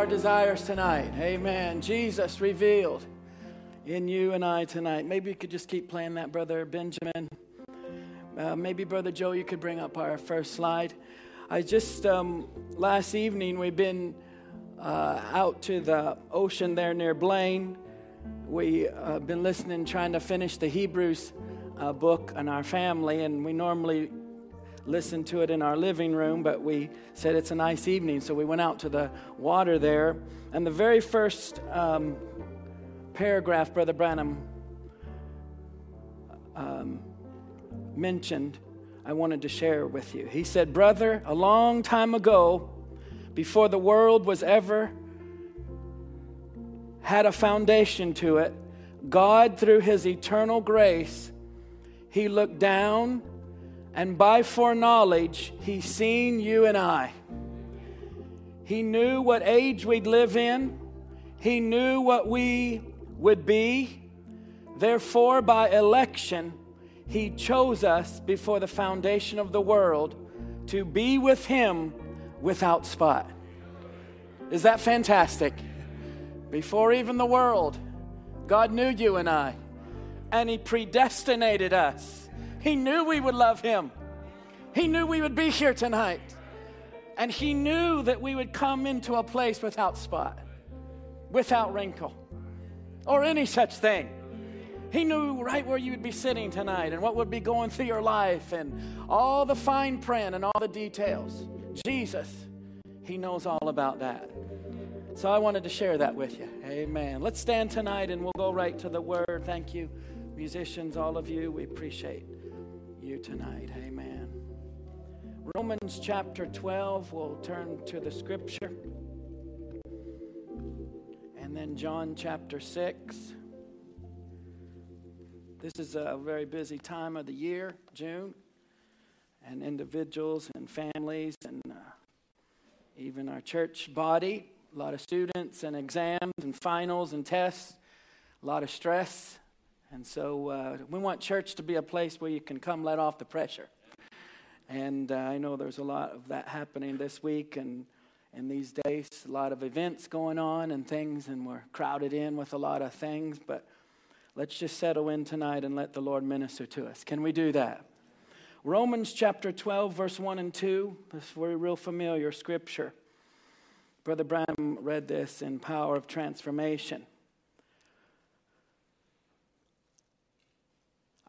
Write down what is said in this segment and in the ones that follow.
our desires tonight. Amen. Jesus revealed in you and I tonight. Maybe you could just keep playing that, Brother Benjamin. Uh, maybe, Brother Joe, you could bring up our first slide. I just, um, last evening, we've been uh, out to the ocean there near Blaine. We've uh, been listening, trying to finish the Hebrews uh, book in our family, and we normally listen to it in our living room, but we said it's a nice evening, so we went out to the water there. And the very first um, paragraph, Brother Branham um, mentioned, I wanted to share with you. He said, Brother, a long time ago, before the world was ever had a foundation to it, God, through his eternal grace, he looked down and by foreknowledge, he seen you and I. He knew what age we'd live in. He knew what we would be. Therefore, by election, he chose us before the foundation of the world to be with Him without spot. Is that fantastic? Before even the world, God knew you and I, and He predestinated us. He knew we would love Him, He knew we would be here tonight, and He knew that we would come into a place without spot, without wrinkle, or any such thing. He knew right where you would be sitting tonight and what would be going through your life and all the fine print and all the details. Jesus, He knows all about that. So I wanted to share that with you. Amen. Let's stand tonight and we'll go right to the word. Thank you, musicians, all of you. We appreciate you tonight. Amen. Romans chapter 12, we'll turn to the scripture. And then John chapter 6. This is a very busy time of the year, June, and individuals and families and uh, even our church body. A lot of students and exams and finals and tests, a lot of stress. And so uh, we want church to be a place where you can come let off the pressure. And uh, I know there's a lot of that happening this week and in these days, a lot of events going on and things, and we're crowded in with a lot of things. But Let's just settle in tonight and let the Lord minister to us. Can we do that? Romans chapter 12, verse 1 and 2. This is very real familiar scripture. Brother Branham read this in Power of Transformation.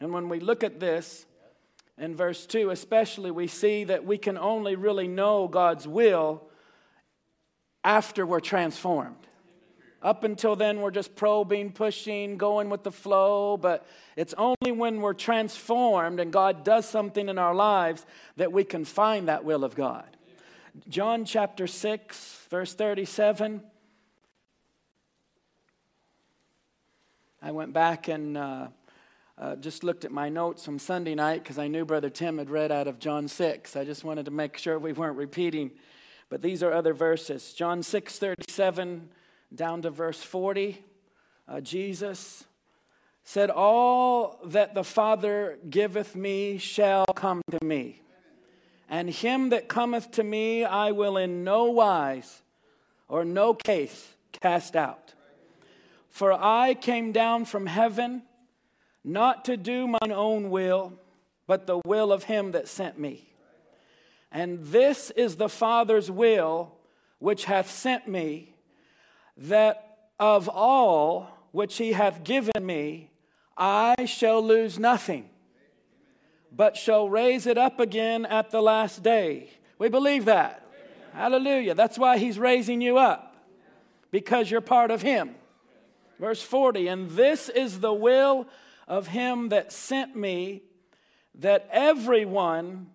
And when we look at this, in verse 2 especially, we see that we can only really know God's will after we're transformed. Up until then, we're just probing, pushing, going with the flow, but it's only when we're transformed and God does something in our lives that we can find that will of God. John chapter 6, verse 37. I went back and uh, uh, just looked at my notes from Sunday night because I knew Brother Tim had read out of John 6. I just wanted to make sure we weren't repeating. But these are other verses. John 6, 37 down to verse 40, uh, Jesus said, All that the Father giveth me shall come to me. And him that cometh to me I will in no wise or no case cast out. For I came down from heaven not to do mine own will, but the will of him that sent me. And this is the Father's will which hath sent me that of all which he hath given me, I shall lose nothing, but shall raise it up again at the last day. We believe that. Hallelujah. That's why he's raising you up, because you're part of him. Verse 40 And this is the will of him that sent me, that everyone,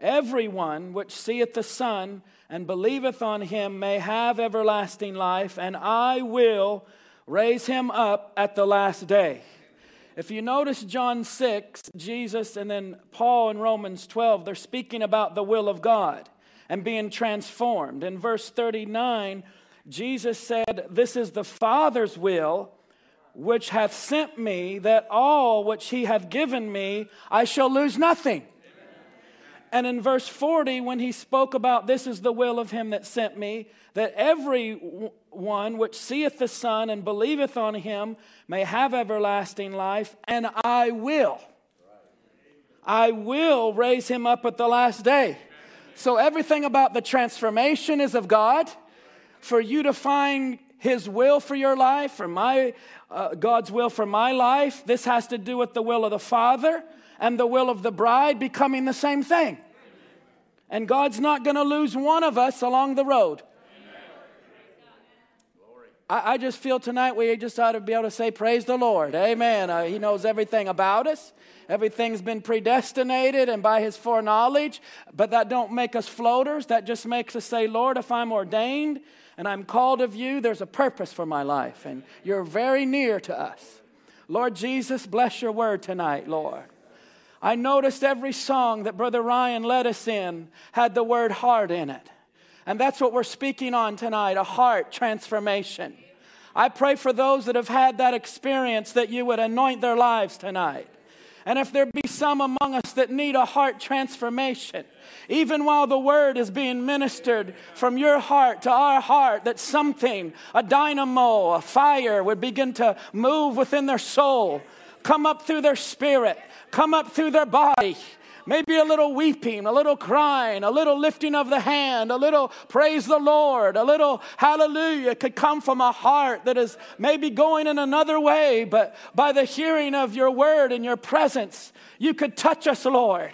everyone which seeth the Son and believeth on him may have everlasting life, and I will raise him up at the last day. If you notice John 6, Jesus, and then Paul in Romans 12, they're speaking about the will of God and being transformed. In verse 39, Jesus said, This is the Father's will which hath sent me, that all which he hath given me, I shall lose nothing. And in verse 40, when he spoke about this is the will of him that sent me, that every one which seeth the Son and believeth on him may have everlasting life, and I will. I will raise him up at the last day. So everything about the transformation is of God. For you to find his will for your life, for my uh, God's will for my life, this has to do with the will of the Father and the will of the bride becoming the same thing. And God's not going to lose one of us along the road. I, I, just feel tonight we just ought to be able to say, Praise the Lord. Amen. Uh, he knows everything about us. Everything's been predestinated and by his foreknowledge, but that don't make us floaters. That just makes us say, Lord, if I'm ordained and I'm called of you, there's a purpose for my life, and you're very near to us. Lord Jesus, bless your word tonight, Lord. I noticed every song that Brother Ryan led us in had the word heart in it. And that's what we're speaking on tonight a heart transformation. I pray for those that have had that experience that you would anoint their lives tonight. And if there be some among us that need a heart transformation, even while the word is being ministered from your heart to our heart, that something, a dynamo, a fire would begin to move within their soul, come up through their spirit, come up through their body, maybe a little weeping, a little crying, a little lifting of the hand, a little praise the Lord, a little hallelujah could come from a heart that is maybe going in another way, but by the hearing of your word and your presence, you could touch us, Lord,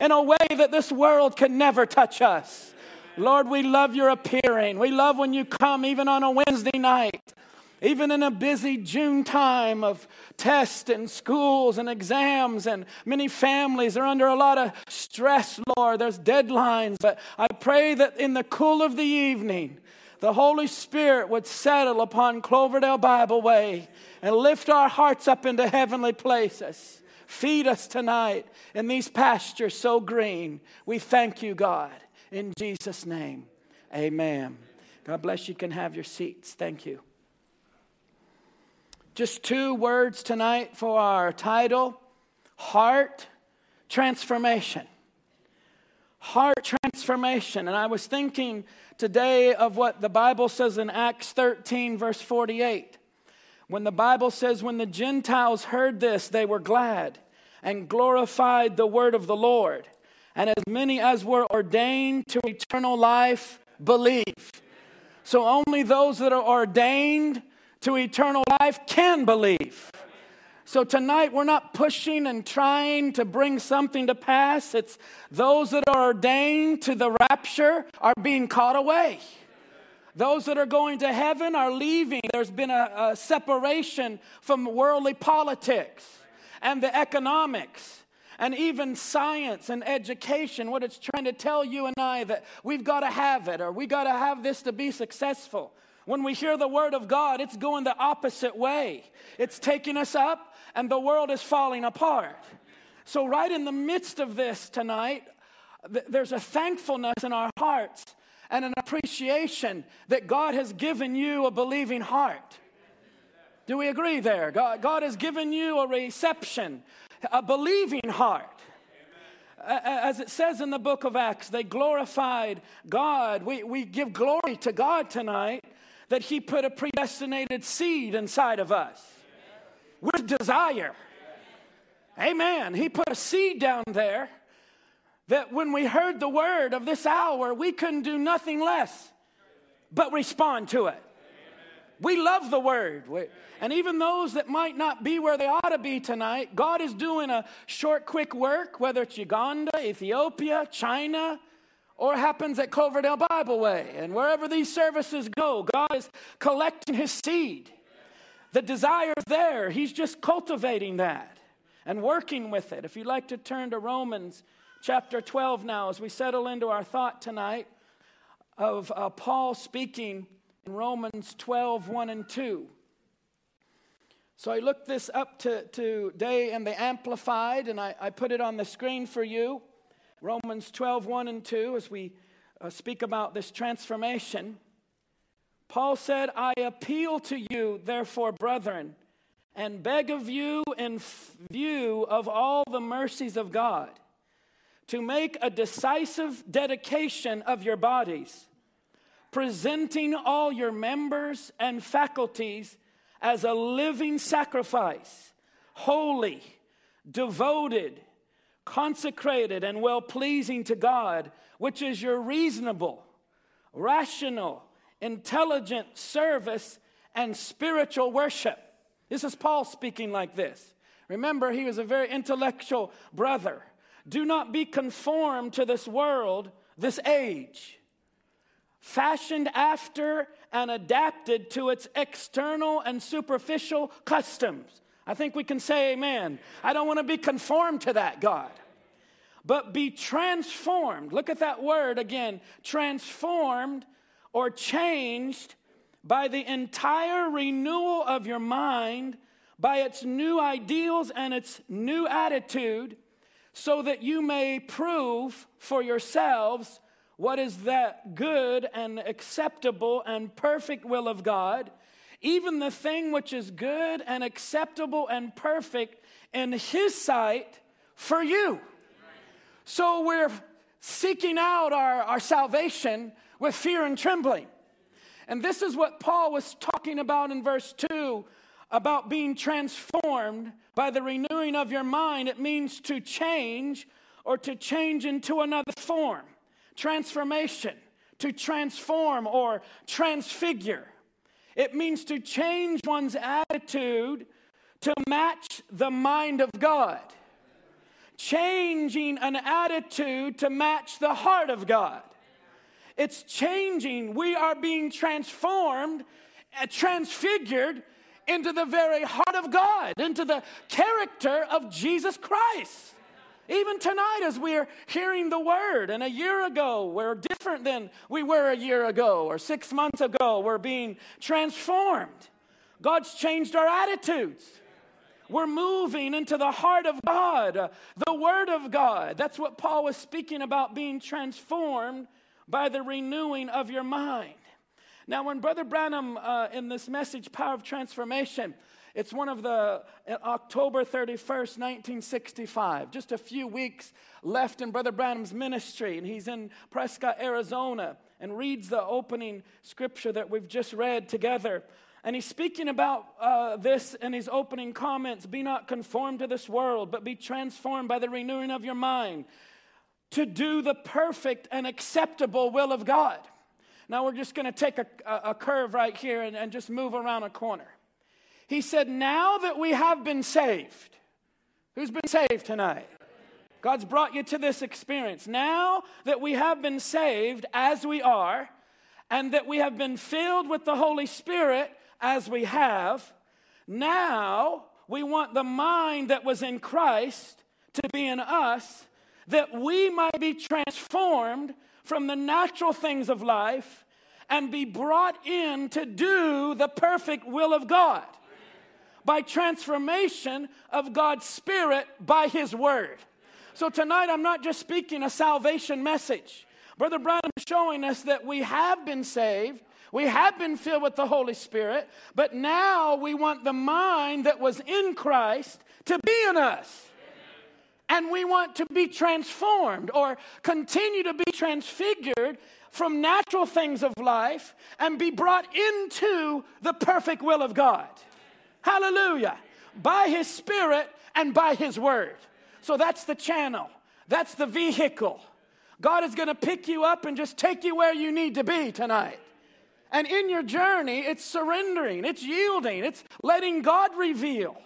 in a way that this world can never touch us. Lord, we love your appearing. We love when you come even on a Wednesday night. Even in a busy June time of tests and schools and exams, and many families are under a lot of stress, Lord. There's deadlines. But I pray that in the cool of the evening, the Holy Spirit would settle upon Cloverdale Bible Way and lift our hearts up into heavenly places. Feed us tonight in these pastures so green. We thank you, God. In Jesus' name, amen. God bless you. Can have your seats. Thank you. Just two words tonight for our title Heart Transformation. Heart transformation. And I was thinking today of what the Bible says in Acts 13, verse 48. When the Bible says, When the Gentiles heard this, they were glad and glorified the word of the Lord. And as many as were ordained to eternal life believe. So only those that are ordained to eternal life can believe. So tonight we're not pushing and trying to bring something to pass. It's those that are ordained to the rapture are being caught away. Those that are going to heaven are leaving. There's been a, a separation from worldly politics and the economics and even science and education, what it's trying to tell you and I that we've got to have it or we've got to have this to be successful. When we hear the word of God, it's going the opposite way. It's taking us up, and the world is falling apart. So, right in the midst of this tonight, there's a thankfulness in our hearts and an appreciation that God has given you a believing heart. Do we agree there? God, God has given you a reception, a believing heart. As it says in the book of Acts, they glorified God. We, we give glory to God tonight that He put a predestinated seed inside of us with desire. Amen. He put a seed down there that when we heard the word of this hour, we couldn't do nothing less but respond to it. We love the word. And even those that might not be where they ought to be tonight, God is doing a short, quick work, whether it's Uganda, Ethiopia, China, or happens at Cloverdale Bible Way. And wherever these services go, God is collecting his seed. The desire is there. He's just cultivating that and working with it. If you'd like to turn to Romans chapter 12 now, as we settle into our thought tonight, of uh, Paul speaking in Romans 12 1 and 2. So I looked this up to, today in the Amplified and I, I put it on the screen for you. Romans 12 1 and 2, as we uh, speak about this transformation. Paul said, I appeal to you, therefore, brethren, and beg of you in view of all the mercies of God to make a decisive dedication of your bodies, presenting all your members and faculties as a living sacrifice, holy, devoted, consecrated, and well pleasing to God, which is your reasonable, rational, intelligent service and spiritual worship. This is Paul speaking like this. Remember, he was a very intellectual brother. Do not be conformed to this world, this age, fashioned after and adapted to its external and superficial customs. I think we can say amen. I don't want to be conformed to that, God. But be transformed. Look at that word again transformed or changed by the entire renewal of your mind, by its new ideals and its new attitude, so that you may prove for yourselves what is that good and acceptable and perfect will of God, even the thing which is good and acceptable and perfect in His sight for you. So we're seeking out our, our salvation with fear and trembling. And this is what Paul was talking about in verse 2 about being transformed by the renewing of your mind. It means to change or to change into another form. Transformation, to transform or transfigure. It means to change one's attitude to match the mind of God. Changing an attitude to match the heart of God. It's changing. We are being transformed, uh, transfigured into the very heart of God, into the character of Jesus Christ. Even tonight, as we're hearing the word, and a year ago, we're different than we were a year ago or six months ago. We're being transformed. God's changed our attitudes. We're moving into the heart of God, the Word of God. That's what Paul was speaking about being transformed by the renewing of your mind. Now, when Brother Branham, uh, in this message, Power of Transformation, it's one of the uh, October 31st, 1965. Just a few weeks left in Brother Branham's ministry, and he's in Prescott, Arizona, and reads the opening scripture that we've just read together. And he's speaking about uh, this in his opening comments Be not conformed to this world, but be transformed by the renewing of your mind to do the perfect and acceptable will of God. Now we're just going to take a, a, curve right here and, and just move around a corner. He said, Now that we have been saved, who's been saved tonight? God's brought you to this experience. Now that we have been saved as we are, and that we have been filled with the Holy Spirit as we have, now we want the mind that was in Christ to be in us that we might be transformed from the natural things of life and be brought in to do the perfect will of God by transformation of God's Spirit by His Word. So tonight, I'm not just speaking a salvation message. Brother Branham is showing us that we have been saved, we have been filled with the Holy Spirit, but now we want the mind that was in Christ to be in us and we want to be transformed or continue to be transfigured from natural things of life and be brought into the perfect will of God. Hallelujah. By His Spirit and by His Word. So that's the channel, that's the vehicle. God is going to pick you up and just take you where you need to be tonight. And in your journey, it's surrendering, it's yielding, it's letting God reveal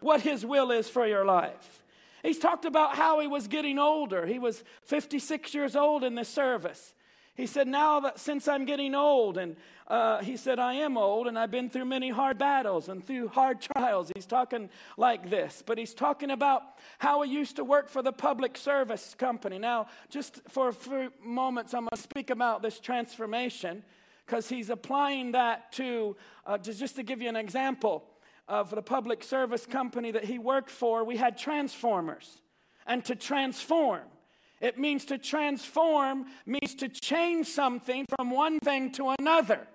what His will is for your life. He's talked about how he was getting older. He was 56 years old in this service. He said, Now that since I'm getting old, and uh, he said, I am old, and I've been through many hard battles and through hard trials. He's talking like this, but he's talking about how he used to work for the public service company. Now, just for a few moments, I'm going to speak about this transformation because he's applying that to, uh, to, just to give you an example of the public service company that he worked for, we had transformers. And to transform, it means to transform, means to change something from one thing to another.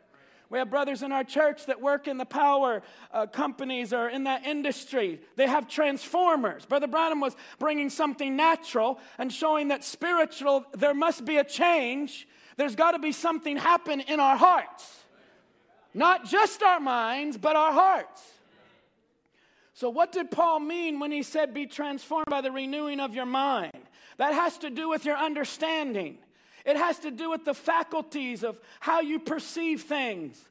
We have brothers in our church that work in the power uh, companies or in that industry. They have transformers. Brother Branham was bringing something natural and showing that spiritual, there must be a change. There's got to be something happen in our hearts. Not just our minds, but our hearts. So, what did Paul mean when he said, Be transformed by the renewing of your mind? That has to do with your understanding. It has to do with the faculties of how you perceive things.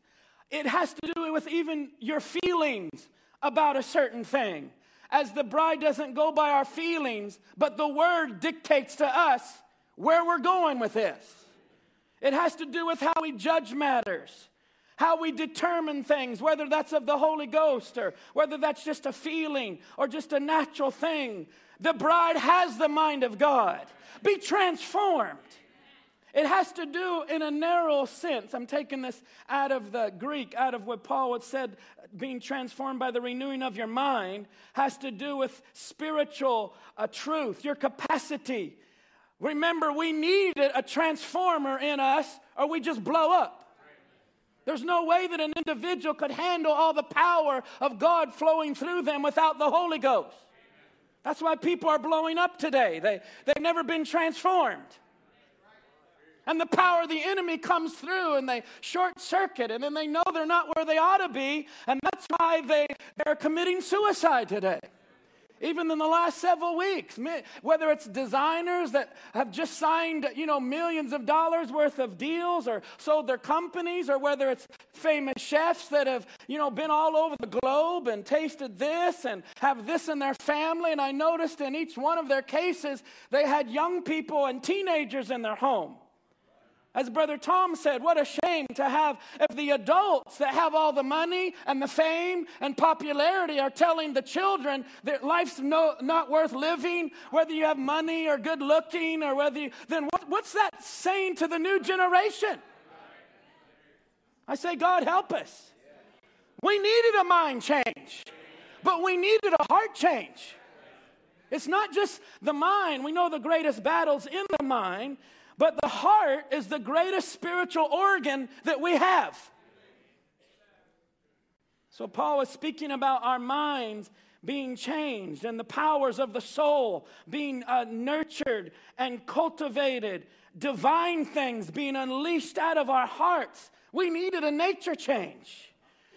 It has to do with even your feelings about a certain thing. As the bride doesn't go by our feelings, but the word dictates to us where we're going with this. It has to do with how we judge matters, how we determine things, whether that's of the Holy Ghost or whether that's just a feeling or just a natural thing. The bride has the mind of God. Be transformed. It has to do in a narrow sense. I'm taking this out of the Greek, out of what Paul had said, being transformed by the renewing of your mind, has to do with spiritual uh, truth, your capacity. Remember, we need a transformer in us, or we just blow up. There's no way that an individual could handle all the power of God flowing through them without the Holy Ghost. That's why people are blowing up today. They, they've never been transformed. And the power of the enemy comes through and they short circuit and then they know they're not where they ought to be. And that's why they, they're committing suicide today even in the last several weeks whether it's designers that have just signed you know millions of dollars worth of deals or sold their companies or whether it's famous chefs that have you know been all over the globe and tasted this and have this in their family and i noticed in each one of their cases they had young people and teenagers in their home as Brother Tom said, what a shame to have if the adults that have all the money and the fame and popularity are telling the children that life's no, not worth living, whether you have money or good looking or whether you, then what, what's that saying to the new generation? I say, God help us. We needed a mind change, but we needed a heart change. It's not just the mind. We know the greatest battles in the mind, but the heart is the greatest spiritual organ that we have. So, Paul is speaking about our minds being changed and the powers of the soul being uh, nurtured and cultivated, divine things being unleashed out of our hearts. We needed a nature change.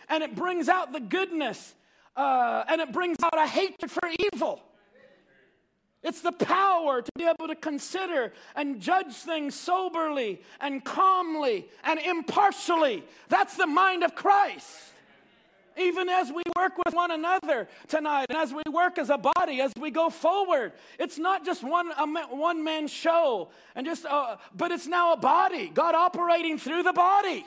And it brings out the goodness uh, and it brings out a hatred for evil. It's the power to be able to consider and judge things soberly and calmly and impartially. That's the mind of Christ. Even as we work with one another tonight, and as we work as a body, as we go forward, it's not just one one man show, and just, uh, but it's now a body. God operating through the body.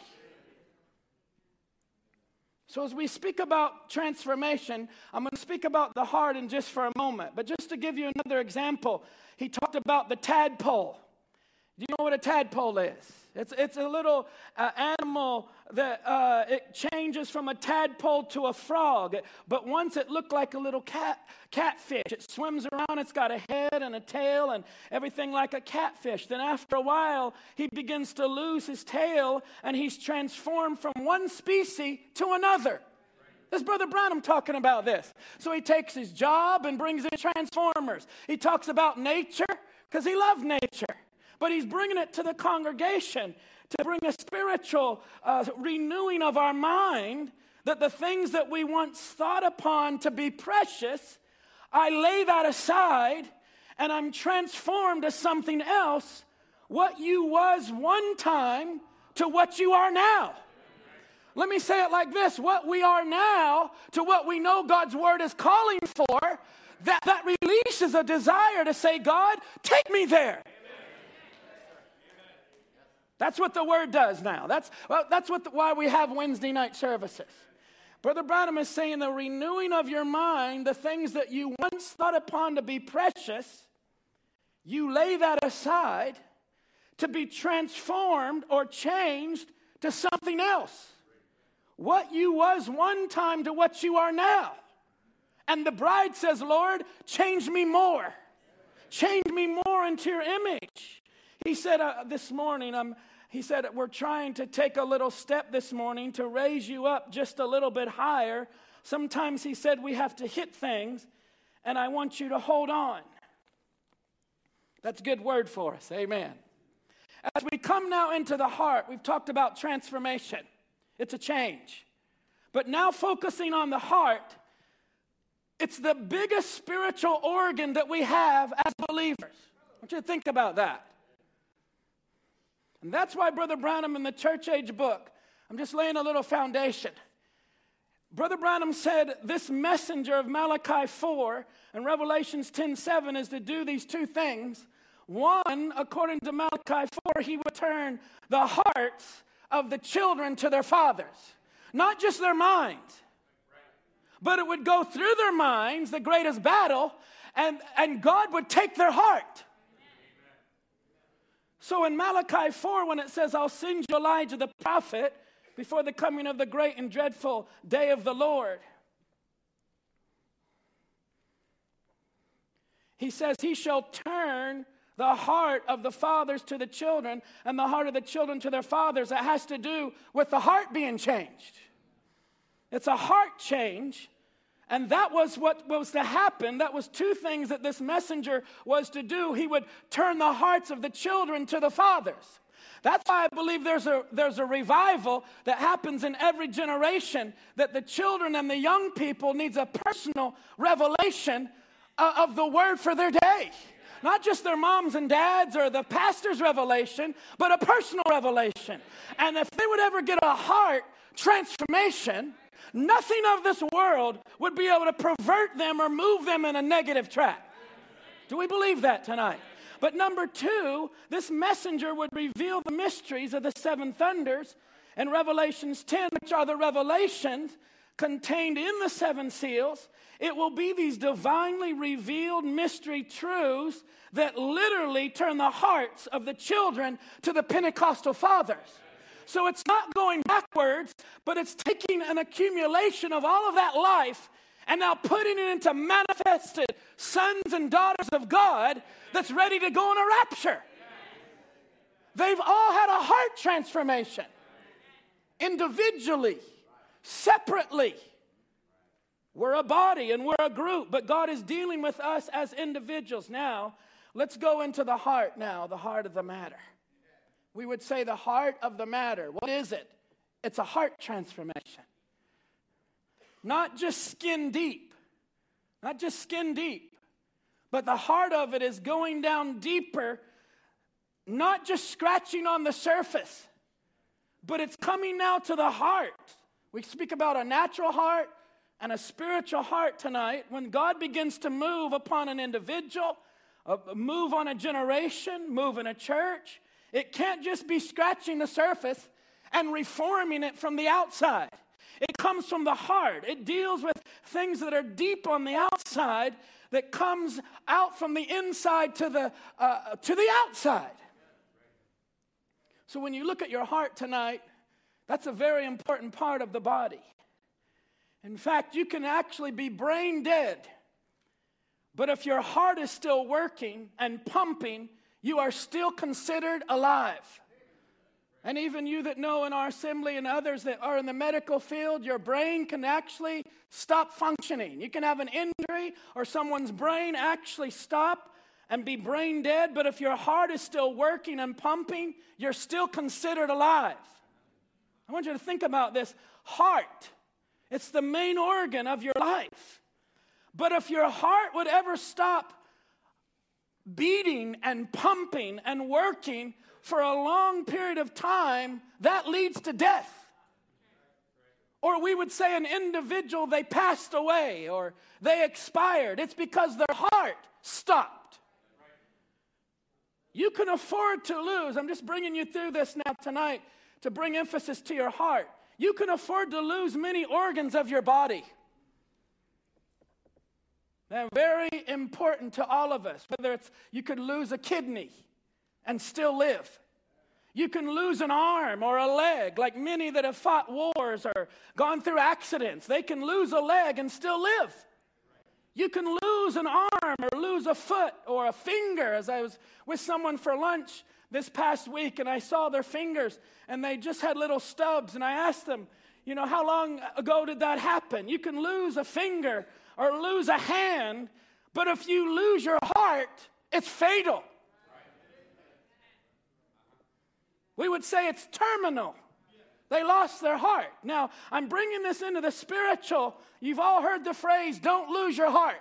So, as we speak about transformation, I'm going to speak about the heart in just for a moment. But just to give you another example, he talked about the tadpole. Do you know what a tadpole is? It's, it's a little uh, animal that uh, it changes from a tadpole to a frog. But once it looked like a little cat, catfish. It swims around, it's got a head and a tail and everything like a catfish. Then after a while, he begins to lose his tail and he's transformed from one species to another. This brother Branham talking about this. So he takes his job and brings in transformers. He talks about nature because he loved nature but he's bringing it to the congregation to bring a spiritual uh, renewing of our mind that the things that we once thought upon to be precious, I lay that aside and I'm transformed to something else. What you was one time to what you are now. Let me say it like this what we are now to what we know God's word is calling for, that, that releases a desire to say, God, take me there. That's what the word does now. That's, well, that's what the, why we have Wednesday night services. Brother Branham is saying the renewing of your mind, the things that you once thought upon to be precious, you lay that aside to be transformed or changed to something else. What you was one time to what you are now. And the bride says, Lord, change me more. Change me more into your image. He said uh, this morning, um, he said, We're trying to take a little step this morning to raise you up just a little bit higher. Sometimes he said we have to hit things, and I want you to hold on. That's a good word for us. Amen. As we come now into the heart, we've talked about transformation, it's a change. But now focusing on the heart, it's the biggest spiritual organ that we have as believers. I want you to think about that. And that's why Brother Branham in the church age book, I'm just laying a little foundation. Brother Branham said this messenger of Malachi 4 and Revelations 10 7 is to do these two things. One, according to Malachi 4, he would turn the hearts of the children to their fathers, not just their minds, but it would go through their minds, the greatest battle, and, and God would take their heart. So in Malachi 4, when it says, I'll send you Elijah the prophet before the coming of the great and dreadful day of the Lord, he says, He shall turn the heart of the fathers to the children and the heart of the children to their fathers. It has to do with the heart being changed. It's a heart change and that was what was to happen. That was two things that this messenger was to do. He would turn the hearts of the children to the fathers. That's why I believe there's a, there's a revival that happens in every generation that the children and the young people needs a personal revelation uh, of the word for their day. Not just their moms and dads or the pastor's revelation, but a personal revelation. And if they would ever get a heart transformation, Nothing of this world would be able to pervert them or move them in a negative track. Do we believe that tonight? But number two, this messenger would reveal the mysteries of the seven thunders in Revelations 10, which are the revelations contained in the seven seals. It will be these divinely revealed mystery truths that literally turn the hearts of the children to the Pentecostal fathers. So it's not going backwards, but it's taking an accumulation of all of that life and now putting it into manifested sons and daughters of God that's ready to go in a rapture. They've all had a heart transformation individually, separately. We're a body and we're a group, but God is dealing with us as individuals. Now, let's go into the heart now, the heart of the matter we would say the heart of the matter. What is it? It's a heart transformation. Not just skin deep, not just skin deep, but the heart of it is going down deeper, not just scratching on the surface, but it's coming now to the heart. We speak about a natural heart and a spiritual heart tonight. When God begins to move upon an individual, uh, move on a generation, move in a church, it can't just be scratching the surface and reforming it from the outside. It comes from the heart. It deals with things that are deep on the outside that comes out from the inside to the, uh, to the outside. So when you look at your heart tonight, that's a very important part of the body. In fact, you can actually be brain dead, but if your heart is still working and pumping, you are still considered alive. And even you that know in our assembly and others that are in the medical field, your brain can actually stop functioning. You can have an injury or someone's brain actually stop and be brain dead, but if your heart is still working and pumping, you're still considered alive. I want you to think about this heart, it's the main organ of your life. But if your heart would ever stop beating and pumping and working for a long period of time, that leads to death. Or we would say an individual, they passed away or they expired. It's because their heart stopped. You can afford to lose. I'm just bringing you through this now tonight to bring emphasis to your heart. You can afford to lose many organs of your body. They're very important to all of us. Whether it's you could lose a kidney and still live. You can lose an arm or a leg, like many that have fought wars or gone through accidents. They can lose a leg and still live. You can lose an arm or lose a foot or a finger. As I was with someone for lunch this past week and I saw their fingers and they just had little stubs, and I asked them, you know, how long ago did that happen? You can lose a finger or lose a hand, but if you lose your heart, it's fatal. We would say it's terminal. They lost their heart. Now, I'm bringing this into the spiritual. You've all heard the phrase, don't lose your heart.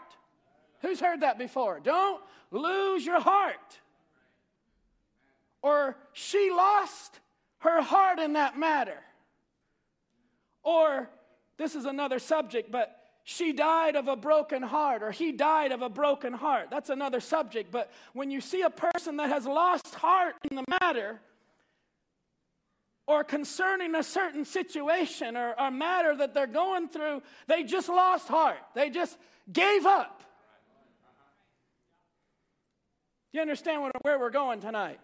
Who's heard that before? Don't lose your heart. Or she lost her heart in that matter. Or this is another subject, but she died of a broken heart or he died of a broken heart. That's another subject. But when you see a person that has lost heart in the matter, or concerning a certain situation or a matter that they're going through, they just lost heart. They just gave up. Do you understand where we're going tonight?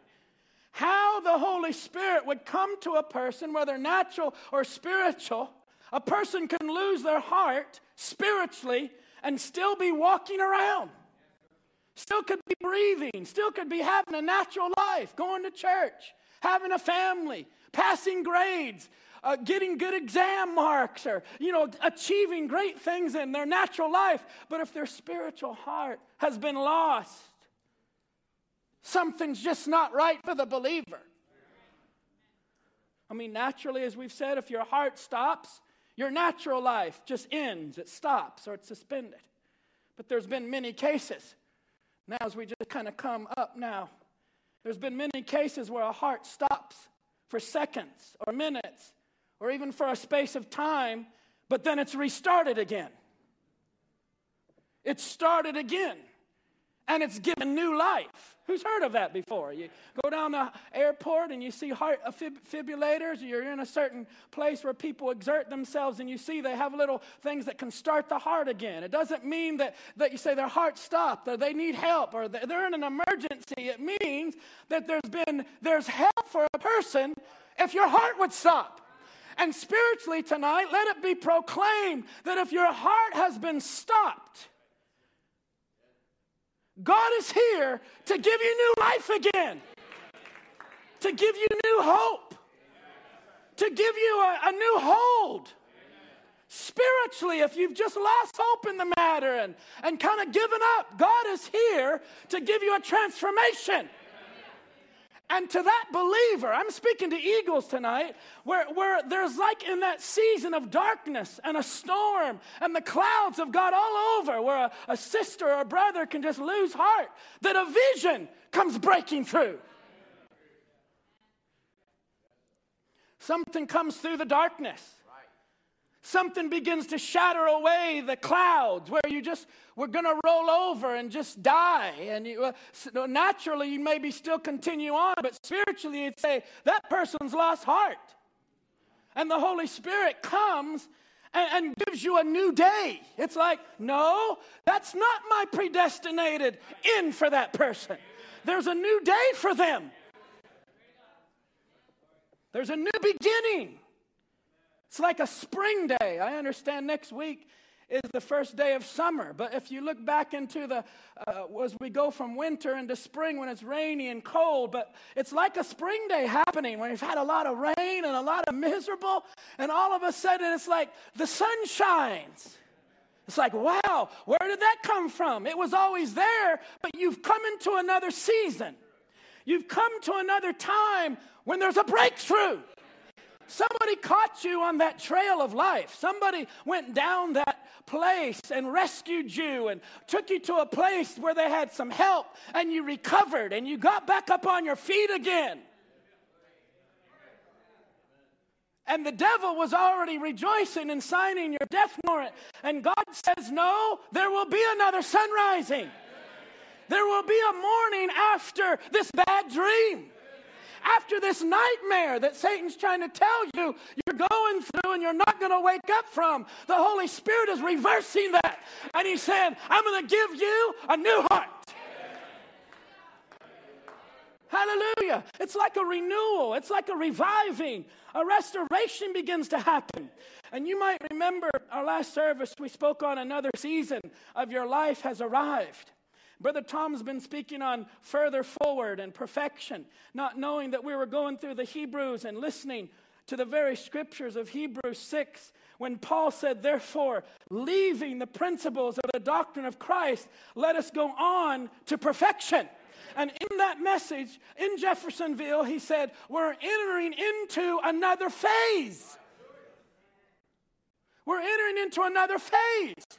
How the Holy Spirit would come to a person, whether natural or spiritual. A person can lose their heart spiritually and still be walking around. Still could be breathing, still could be having a natural life, going to church, having a family, passing grades, uh, getting good exam marks, or, you know, achieving great things in their natural life. But if their spiritual heart has been lost, something's just not right for the believer. I mean, naturally, as we've said, if your heart stops, your natural life just ends, it stops, or it's suspended. But there's been many cases. Now, as we just kind of come up now, there's been many cases where a heart stops for seconds or minutes or even for a space of time, but then it's restarted again. It's started again and it's given new life. Who's heard of that before? You go down the airport and you see heart defibrillators, uh, you're in a certain place where people exert themselves and you see they have little things that can start the heart again. It doesn't mean that, that you say their heart stopped or they need help or they're in an emergency. It means that there's been there's help for a person if your heart would stop. And spiritually tonight, let it be proclaimed that if your heart has been stopped, God is here to give you new life again, to give you new hope, to give you a, a new hold. Spiritually, if you've just lost hope in the matter and, and kind of given up, God is here to give you a transformation. And to that believer, I'm speaking to eagles tonight, where, where there's like in that season of darkness and a storm and the clouds of God all over, where a, a sister or a brother can just lose heart, that a vision comes breaking through. Something comes through the darkness something begins to shatter away the clouds where you just we're going to roll over and just die. And you, uh, naturally you maybe still continue on but spiritually you'd say that person's lost heart. And the holy spirit comes and, and gives you a new day. It's like no that's not my predestinated in for that person. There's a new day for them. There's a new beginning it's like a spring day. I understand next week is the first day of summer. But if you look back into the, uh, as we go from winter into spring when it's rainy and cold, but it's like a spring day happening when you've had a lot of rain and a lot of miserable, and all of a sudden it's like the sun shines. It's like, wow, where did that come from? It was always there, but you've come into another season. You've come to another time when there's a breakthrough. Somebody caught you on that trail of life. Somebody went down that place and rescued you and took you to a place where they had some help and you recovered and you got back up on your feet again. And the devil was already rejoicing and signing your death warrant. And God says, No, there will be another sun rising. There will be a morning after this bad dream. After this nightmare that Satan's trying to tell you you're going through and you're not going to wake up from, the Holy Spirit is reversing that. And He's saying, I'm going to give you a new heart. Hallelujah. It's like a renewal, it's like a reviving. A restoration begins to happen. And you might remember our last service, we spoke on another season of your life has arrived. Brother Tom's been speaking on further forward and perfection, not knowing that we were going through the Hebrews and listening to the very scriptures of Hebrews 6 when Paul said, Therefore, leaving the principles of the doctrine of Christ, let us go on to perfection. And in that message in Jeffersonville, he said, We're entering into another phase. We're entering into another phase.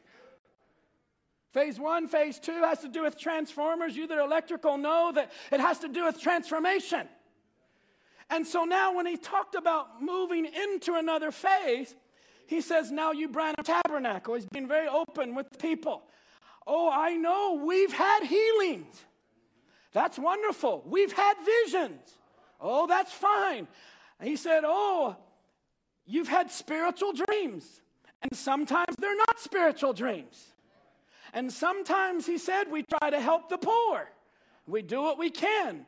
Phase one, phase two has to do with transformers. You that are electrical know that it has to do with transformation. And so now, when he talked about moving into another phase, he says, Now you Branham Tabernacle. He's been very open with people. Oh, I know we've had healings. That's wonderful. We've had visions. Oh, that's fine. He said, Oh, you've had spiritual dreams. And sometimes they're not spiritual dreams. And sometimes, he said, we try to help the poor. We do what we can.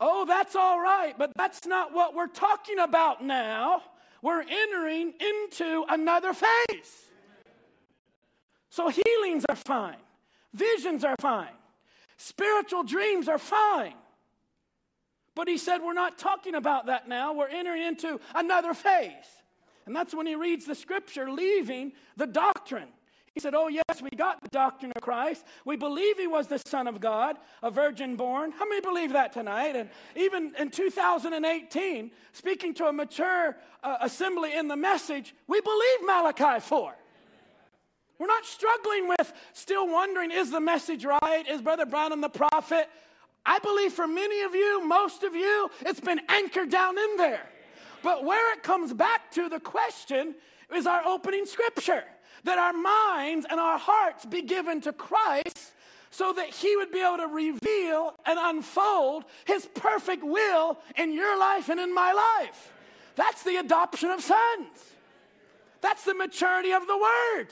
Oh, that's all right, but that's not what we're talking about now. We're entering into another phase. So, healings are fine, visions are fine, spiritual dreams are fine. But he said, We're not talking about that now. We're entering into another phase. And that's when he reads the scripture, leaving the doctrine. He said, Oh, yes, we got the doctrine of Christ. We believe he was the Son of God, a virgin born. How many believe that tonight? And even in 2018, speaking to a mature uh, assembly in the message, we believe Malachi 4. We're not struggling with still wondering, is the message right? Is Brother Branham the prophet? I believe for many of you, most of you, it's been anchored down in there. But where it comes back to the question is our opening scripture that our minds and our hearts be given to Christ so that He would be able to reveal and unfold His perfect will in your life and in my life. That's the adoption of sons. That's the maturity of the Word.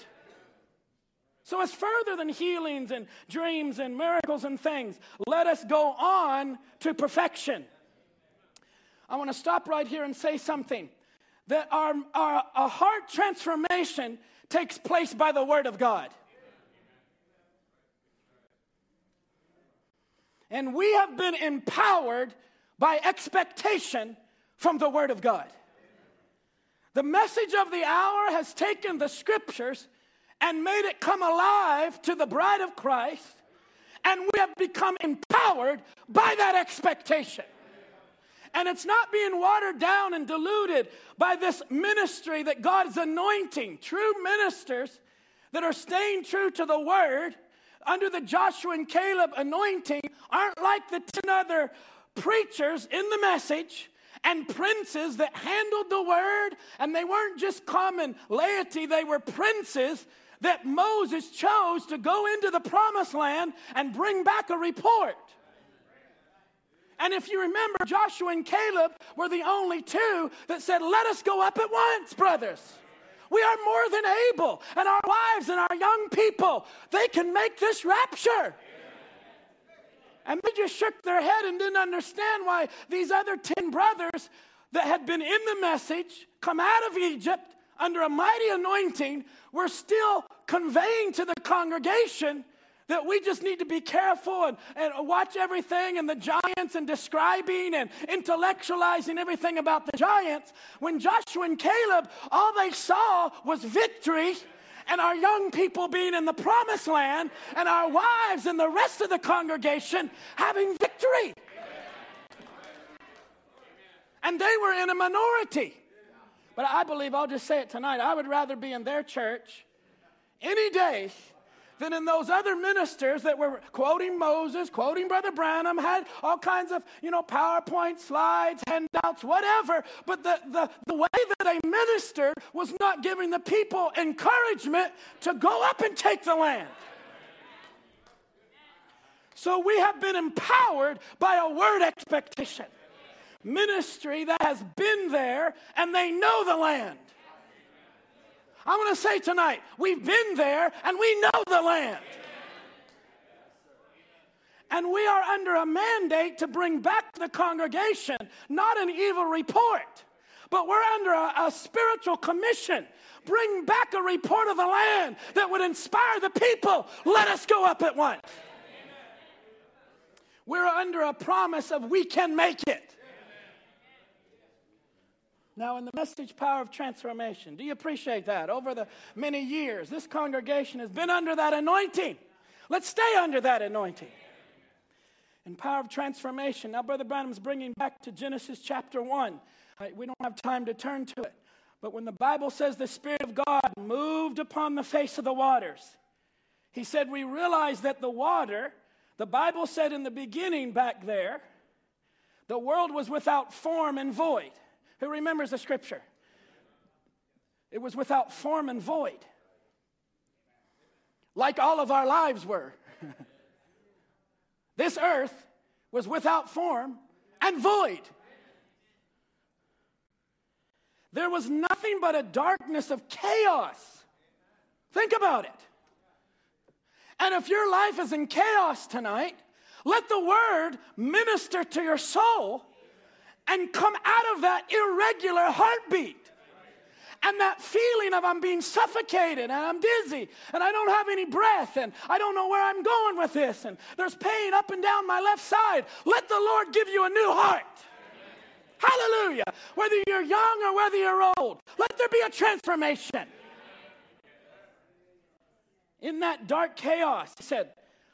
So it's further than healings and dreams and miracles and things. Let us go on to perfection. I want to stop right here and say something that our, our, our heart transformation takes place by the Word of God. And we have been empowered by expectation from the Word of God. The message of the hour has taken the scriptures and made it come alive to the bride of Christ, and we have become empowered by that expectation. And it's not being watered down and diluted by this ministry that God is anointing. True ministers that are staying true to the word under the Joshua and Caleb anointing aren't like the 10 other preachers in the message and princes that handled the word, and they weren't just common laity, they were princes that Moses chose to go into the promised land and bring back a report. And if you remember, Joshua and Caleb were the only two that said, Let us go up at once, brothers. We are more than able. And our wives and our young people, they can make this rapture. And they just shook their head and didn't understand why these other 10 brothers that had been in the message, come out of Egypt under a mighty anointing, were still conveying to the congregation that we just need to be careful and, and watch everything and the giants and describing and intellectualizing everything about the giants. When Joshua and Caleb, all they saw was victory and our young people being in the promised land, and our wives and the rest of the congregation having victory. And they were in a minority. But I believe, I'll just say it tonight, I would rather be in their church any day than in those other ministers that were quoting Moses, quoting Brother Branham, had all kinds of, you know, PowerPoint slides, handouts, whatever. But the, the, the way that they ministered was not giving the people encouragement to go up and take the land. So we have been empowered by a word expectation. Ministry that has been there and they know the land. I want to say tonight, we've been there and we know the land. And we are under a mandate to bring back the congregation not an evil report, but we're under a, a spiritual commission. Bring back a report of the land that would inspire the people. Let us go up at once. We're under a promise of we can make it. Now, in the message Power of Transformation, do you appreciate that? Over the many years, this congregation has been under that anointing. Let's stay under that anointing. In Power of Transformation, now Brother Branham's bringing back to Genesis chapter 1. We don't have time to turn to it. But when the Bible says the Spirit of God moved upon the face of the waters, he said, We realize that the water, the Bible said in the beginning back there, the world was without form and void. Who remembers the scripture? It was without form and void, like all of our lives were. this earth was without form and void. There was nothing but a darkness of chaos. Think about it. And if your life is in chaos tonight, let the word minister to your soul and come out of that irregular heartbeat and that feeling of I'm being suffocated and I'm dizzy and I don't have any breath and I don't know where I'm going with this and there's pain up and down my left side. Let the Lord give you a new heart. Hallelujah. Whether you're young or whether you're old, let there be a transformation. In that dark chaos, he said,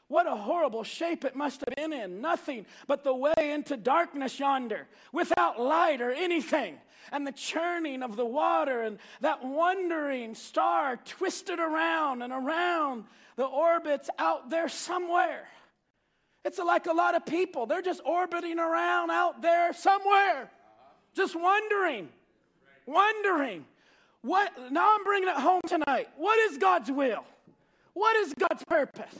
what a horrible shape it must have been in. Nothing but the way into darkness yonder, without light or anything. And the churning of the water and that wandering star twisted around and around the orbits out there somewhere. It's like a lot of people. They're just orbiting around out there somewhere, just wondering, wondering. What, now I'm bringing it home tonight. What is God's will? What is God's purpose?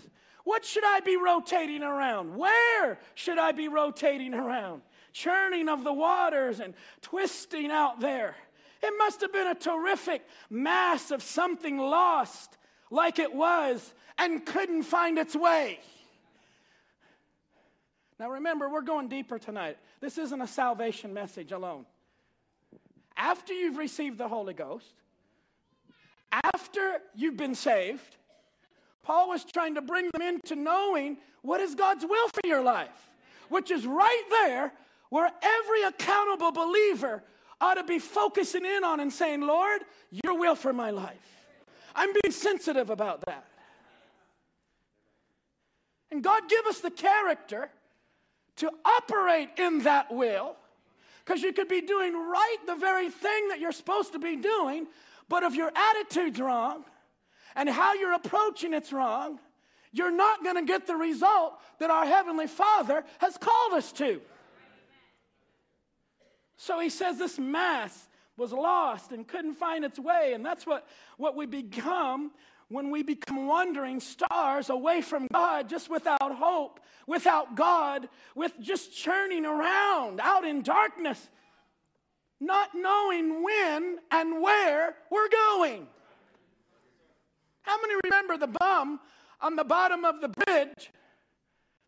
What should I be rotating around? Where should I be rotating around? Churning of the waters and twisting out there. It must have been a terrific mass of something lost, like it was, and couldn't find its way. Now remember, we're going deeper tonight. This isn't a salvation message alone. After you've received the Holy Ghost, after you've been saved, Paul was trying to bring them into knowing what is God's will for your life, which is right there where every accountable believer ought to be focusing in on and saying, Lord, your will for my life. I'm being sensitive about that. And God give us the character to operate in that will because you could be doing right the very thing that you're supposed to be doing, but if your attitude's wrong, and how you're approaching it's wrong, you're not going to get the result that our Heavenly Father has called us to. So he says this mass was lost and couldn't find its way. And that's what, what we become when we become wandering stars away from God, just without hope, without God, with just churning around out in darkness, not knowing when and where we're going. How many remember the bum on the bottom of the bridge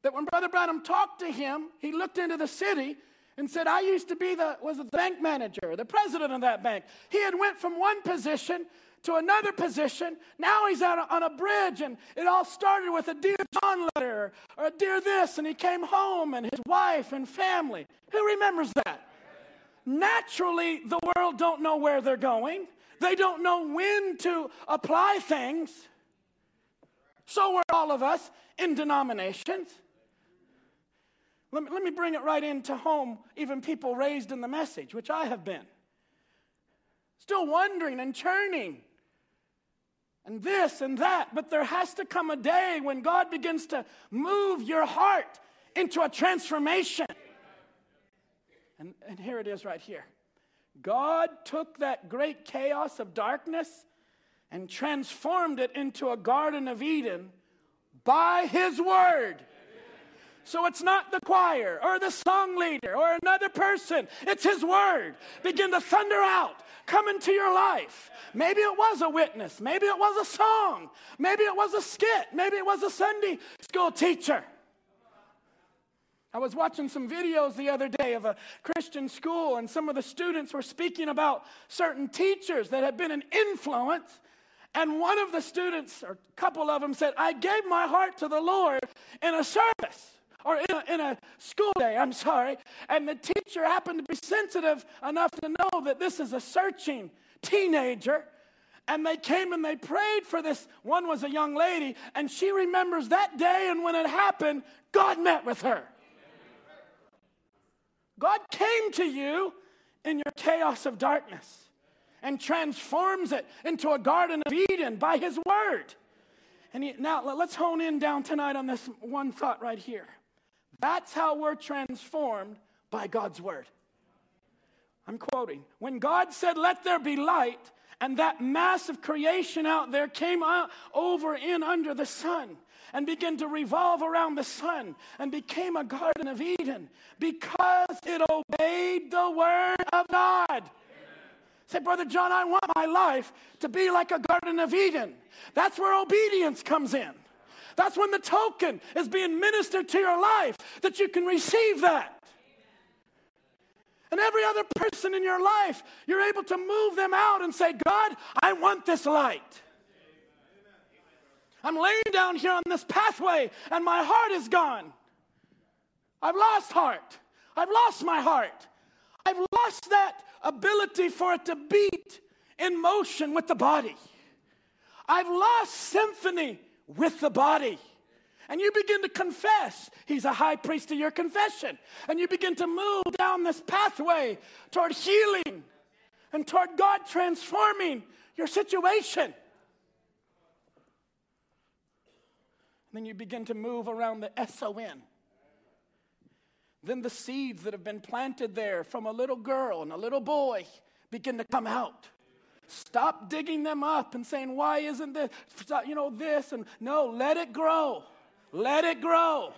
that when Brother Branham talked to him, he looked into the city and said, I used to be the, was the bank manager, the president of that bank. He had went from one position to another position. Now he's a, on a bridge, and it all started with a Dear John letter or a Dear this, and he came home and his wife and family. Who remembers that? Naturally, the world don't know where they're going. They don't know when to apply things. So are all of us in denominations. Let me, let me bring it right into home, even people raised in the message, which I have been. Still wondering and churning and this and that, but there has to come a day when God begins to move your heart into a transformation. And, and here it is right here. God took that great chaos of darkness and transformed it into a Garden of Eden by His Word. So it's not the choir or the song leader or another person. It's His Word. Begin to thunder out, come into your life. Maybe it was a witness. Maybe it was a song. Maybe it was a skit. Maybe it was a Sunday school teacher. I was watching some videos the other day of a Christian school, and some of the students were speaking about certain teachers that had been an influence. And one of the students, or a couple of them, said, I gave my heart to the Lord in a service or in a, in a, school day, I'm sorry. And the teacher happened to be sensitive enough to know that this is a searching teenager. And they came and they prayed for this. One was a young lady, and she remembers that day and when it happened, God met with her. God came to you in your chaos of darkness and transforms it into a Garden of Eden by His Word. And he, now let's hone in down tonight on this one thought right here. That's how we're transformed by God's Word. I'm quoting. When God said, Let there be light, and that mass of creation out there came out over in under the sun and began to revolve around the sun and became a Garden of Eden because it obeyed the Word of God. Say, Brother John, I want my life to be like a Garden of Eden. That's where obedience comes in. That's when the token is being ministered to your life that you can receive that. And every other person in your life, you're able to move them out and say, God, I want this light. I'm laying down here on this pathway and my heart is gone. I've lost heart. I've lost my heart. I've lost that ability for it to beat in motion with the body. I've lost symphony with the body. And you begin to confess. He's a high priest of your confession. And you begin to move down this pathway toward healing and toward God transforming your situation. Then you begin to move around the SON. Then the seeds that have been planted there from a little girl and a little boy begin to come out. Stop digging them up and saying, why isn't this, you know, this? And no, let it grow. Let it grow.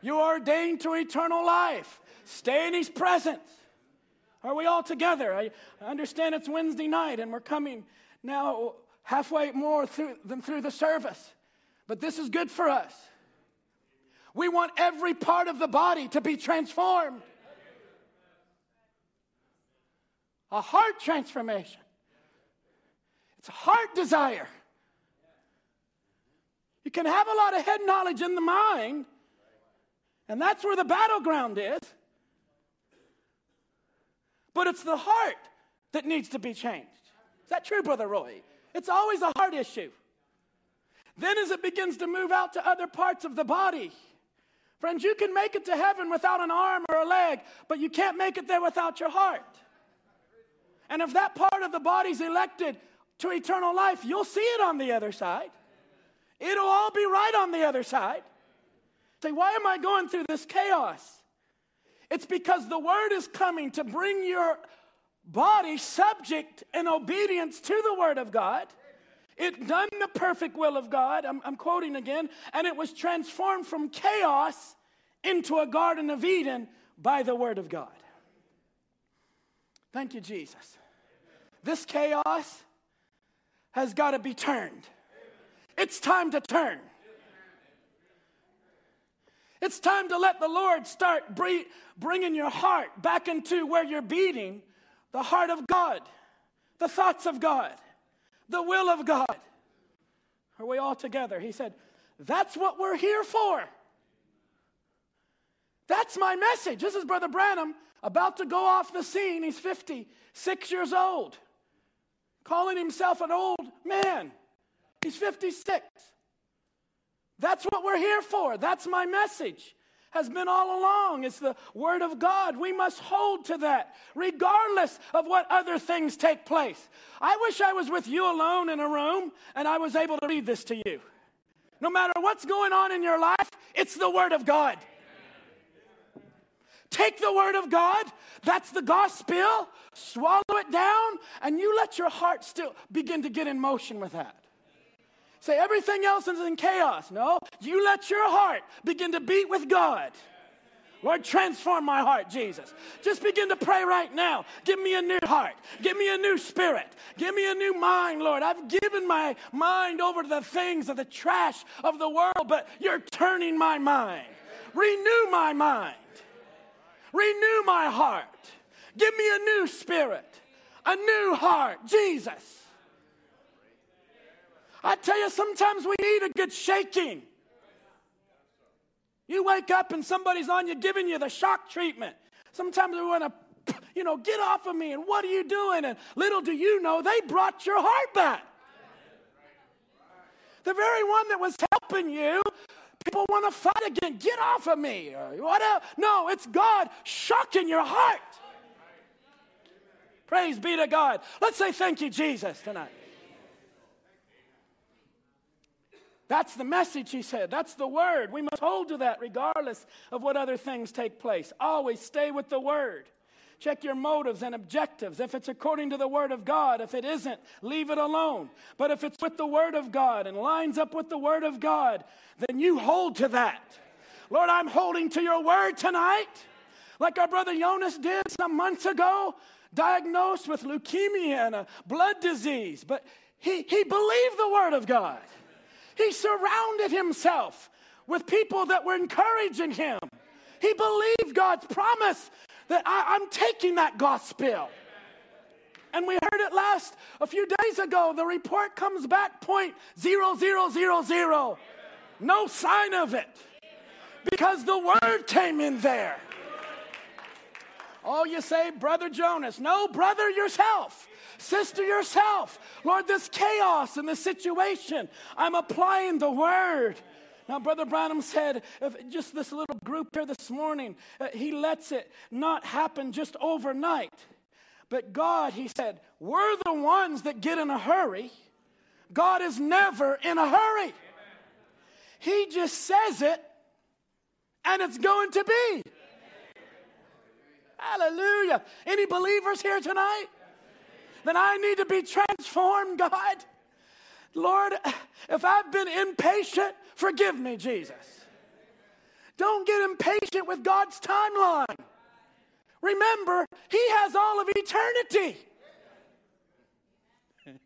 You are ordained to eternal life. Stay in His presence. Are we all together? I understand it's Wednesday night and we're coming now halfway more through than through the service. But this is good for us. We want every part of the body to be transformed. A heart transformation. It's a heart desire. You can have a lot of head knowledge in the mind, and that's where the battleground is. But it's the heart that needs to be changed. Is that true, Brother Roy? It's always a heart issue. Then, as it begins to move out to other parts of the body, friends, you can make it to heaven without an arm or a leg, but you can't make it there without your heart. And if that part of the body's elected to eternal life, you'll see it on the other side. It'll all be right on the other side. Say, why am I going through this chaos? It's because the word is coming to bring your body subject in obedience to the word of God it done the perfect will of God, I'm, I'm, quoting again, and it was transformed from chaos into a Garden of Eden by the Word of God. Thank you, Jesus. This chaos has got to be turned. It's time to turn. It's time to let the Lord start bringing your heart back into where you're beating the heart of God, the thoughts of God the will of God. Are we all together? He said, That's what we're here for. That's my message. This is Brother Branham about to go off the scene. He's 56 years old, calling himself an old man. He's 56. That's what we're here for. That's my message has been all along. It's the Word of God. We must hold to that, regardless of what other things take place. I wish I was with you alone in a room and I was able to read this to you. No matter what's going on in your life, it's the Word of God. Take the Word of God, that's the gospel, swallow it down, and you let your heart still begin to get in motion with that. Say everything else is in chaos. No, you let your heart begin to beat with God. Lord, transform my heart, Jesus. Just begin to pray right now. Give me a new heart. Give me a new spirit. Give me a new mind, Lord. I've given my mind over to the things of the trash of the world, but you're turning my mind. Renew my mind. Renew my heart. Give me a new spirit, a new heart, Jesus. I tell you, sometimes we need a good shaking. You wake up and somebody's on you giving you the shock treatment. Sometimes we want to, you know, get off of me and what are you doing? And little do you know, they brought your heart back. The very one that was helping you, people want to fight again. Get off of me. Or whatever. No, it's God shocking your heart. Praise be to God. Let's say thank you, Jesus, tonight. That's the message, he said. That's the word. We must hold to that regardless of what other things take place. Always stay with the word. Check your motives and objectives. If it's according to the word of God, if it isn't, leave it alone. But if it's with the word of God and lines up with the word of God, then you hold to that. Lord, I'm holding to your word tonight, like our brother Jonas did some months ago, diagnosed with leukemia and a blood disease. But he, he believed the word of God. He surrounded himself with people that were encouraging him. He believed God's promise that I, am taking that gospel. And we heard it last a few days ago. The report comes back point zero zero zero zero. No sign of it. Because the word came in there. Oh, you say, Brother Jonas. No, brother yourself. Sister yourself. Lord, this chaos and this situation, I'm applying the word. Now, Brother Branham said, just this little group here this morning, uh, he lets it not happen just overnight. But God, he said, we're the ones that get in a hurry. God is never in a hurry. He just says it, and it's going to be. Hallelujah. Any believers here tonight? Then I need to be transformed, God. Lord, if I've been impatient, forgive me, Jesus. Don't get impatient with God's timeline. Remember, He has all of eternity.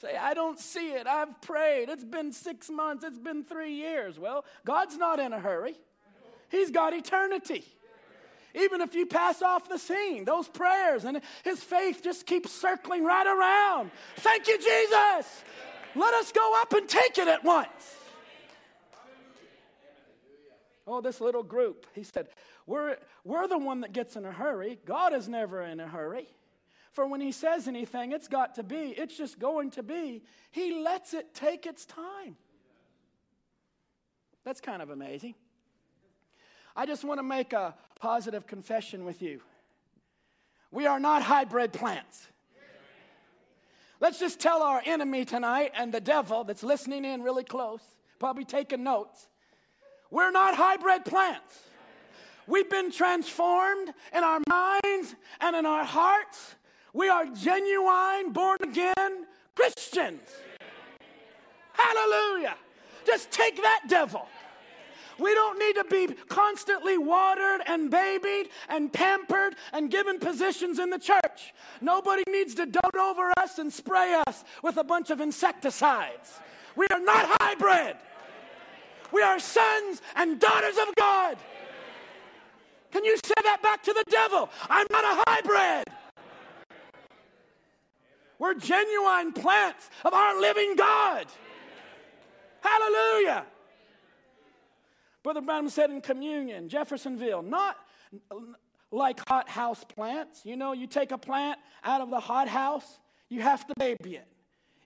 Say, I don't see it. I've prayed. It's been six months. It's been three years. Well, God's not in a hurry, He's got eternity. Even if you pass off the scene, those prayers and his faith just keeps circling right around. Thank you, Jesus. Let us go up and take it at once. Oh, this little group, he said, we're, we're the one that gets in a hurry. God is never in a hurry. For when he says anything, it's got to be, it's just going to be. He lets it take its time. That's kind of amazing. I just want to make a positive confession with you. We are not hybrid plants. Let's just tell our enemy tonight and the devil that's listening in really close, probably taking notes. We're not hybrid plants. We've been transformed in our minds and in our hearts. We are genuine, born again Christians. Hallelujah. Just take that devil. We don't need to be constantly watered and babied and pampered and given positions in the church. Nobody needs to dote over us and spray us with a bunch of insecticides. We are not hybrid. We are sons and daughters of God. Can you say that back to the devil? I'm not a hybrid. We're genuine plants of our living God. Hallelujah. Brother Branham said in communion, Jeffersonville, not like hot house plants. You know, you take a plant out of the hot house, you have to baby it.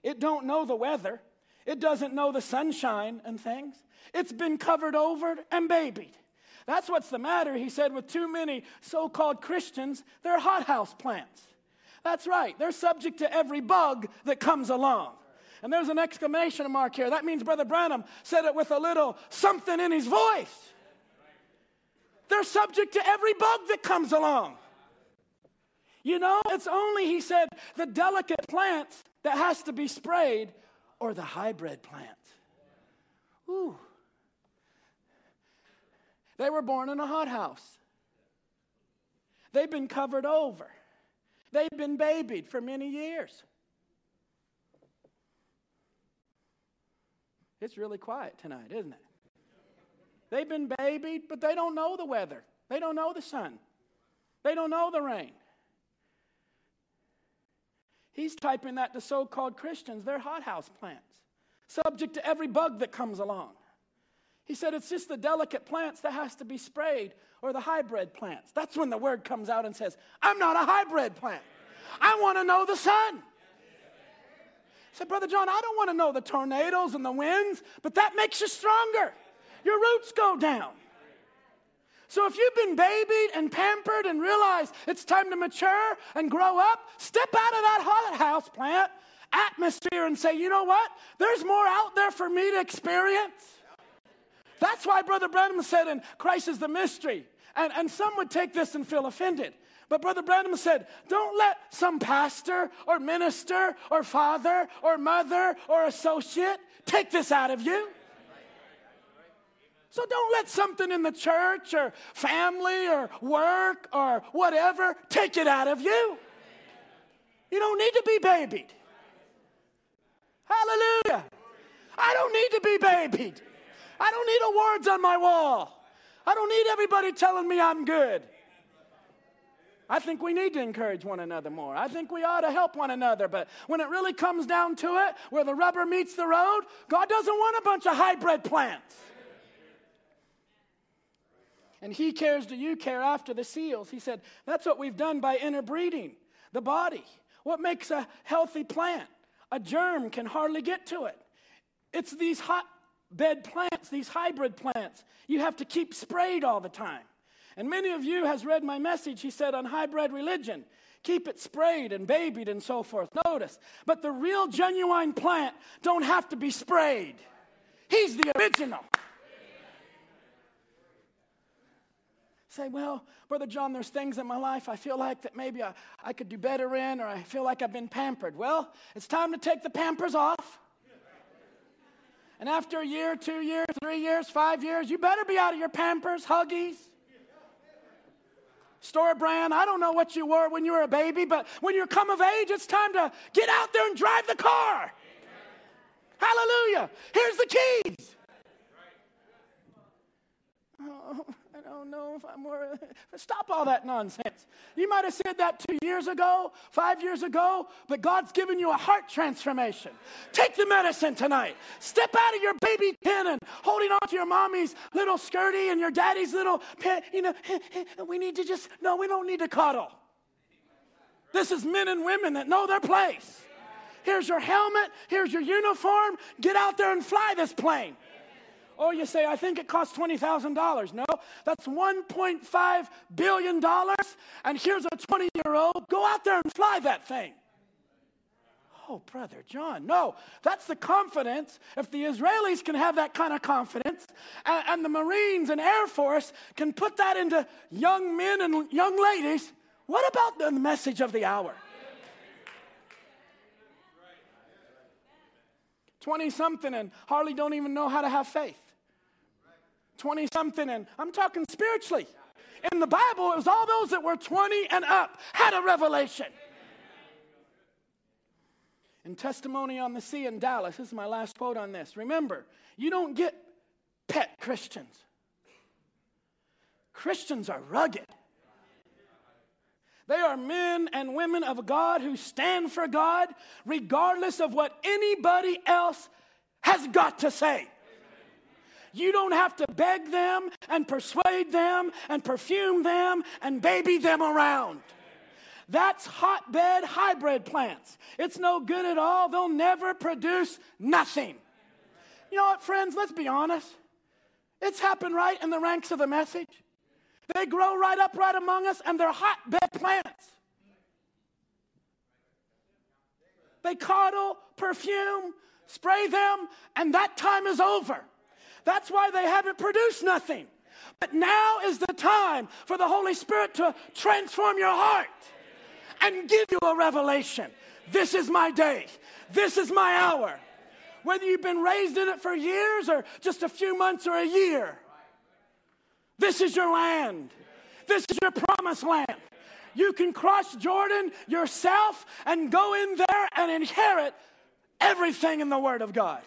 It don't know the weather. It doesn't know the sunshine and things. It's been covered over and babied. That's what's the matter, he said, with too many so called Christians. They're hothouse plants. That's right, they're subject to every bug that comes along. And there's an exclamation mark here. That means Brother Branham said it with a little something in his voice. They're subject to every bug that comes along. You know, it's only, he said, the delicate plants that has to be sprayed or the hybrid plants. Ooh. They were born in a hothouse. They've been covered over. They've been babied for many years. It's really quiet tonight, isn't it? They've been babied, but they don't know the weather. They don't know the sun. They don't know the rain. He's typing that to so called Christians. They're hothouse plants, subject to every bug that comes along. He said it's just the delicate plants that has to be sprayed or the hybrid plants. That's when the word comes out and says, I'm not a hybrid plant. I want to know the sun. Said, Brother John, I don't want to know the tornadoes and the winds, but that makes you stronger. Your roots go down. So if you've been babied and pampered and realize it's time to mature and grow up, step out of that hothouse plant atmosphere and say, you know what? There's more out there for me to experience. That's why Brother Branham said, and Christ is the mystery. And, and some would take this and feel offended. But Brother Branham said, don't let some pastor or minister or father or mother or associate take this out of you. So don't let something in the church or family or work or whatever take it out of you. You don't need to be babied. Hallelujah. I don't need to be babied. I don't need awards on my wall. I don't need everybody telling me I'm good. I think we need to encourage one another more. I think we ought to help one another. But when it really comes down to it, where the rubber meets the road, God doesn't want a bunch of hybrid plants. And He cares, do you care after the seals? He said, that's what we've done by interbreeding the body. What makes a healthy plant? A germ can hardly get to it. It's these hot bed plants, these hybrid plants, you have to keep sprayed all the time. And many of you has read my message, he said, on hybrid religion. Keep it sprayed and babied and so forth. Notice, but the real genuine plant don't have to be sprayed. He's the original. Say, well, Brother John, there's things in my life I feel like that maybe I, I could do better in, or I feel like I've been pampered. Well, it's time to take the pampers off and after a year, two years, three years, five years, you better be out of your Pampers, Huggies, store brand. I don't know what you were when you were a baby, but when you come of age, it's time to get out there and drive the car. Hallelujah. Here's the keys. Oh. I don't know if I'm more. Stop all that nonsense. You might have said that two years ago, five years ago, but God's given you a heart transformation. Take the medicine tonight. Step out of your baby pen and holding on to your mommy's little skirty and your daddy's little. You know, we need to just, no, we don't need to cuddle. This is men and women that know their place. Here's your helmet, here's your uniform. Get out there and fly this plane. Oh, you say, I think it costs $20,000. No, that's $1.5 billion. And here's a 20 year old. Go out there and fly that thing. Oh, Brother John, no, that's the confidence. If the Israelis can have that kind of confidence, and, and the Marines and Air Force can put that into young men and young ladies, what about the message of the hour? 20 something and hardly don't even know how to have faith. 20 something, and I'm talking spiritually. In the Bible, it was all those that were 20 and up had a revelation. In Testimony on the Sea in Dallas, this is my last quote on this. Remember, you don't get pet Christians. Christians are rugged. They are men and women of God who stand for God regardless of what anybody else has got to say. You don't have to beg them and persuade them and perfume them and baby them around. That's hotbed hybrid plants. It's no good at all. They'll never produce nothing. You know what, friends? Let's be honest. It's happened right in the ranks of the message. They grow right up right among us, and they're hotbed plants. They coddle, perfume, spray them, and that time is over. That's why they haven't produced nothing. But now is the time for the Holy Spirit to transform your heart and give you a revelation. This is my day. This is my hour. Whether you've been raised in it for years or just a few months or a year, this is your land. This is your promised land. You can cross Jordan yourself and go in there and inherit everything in the Word of God.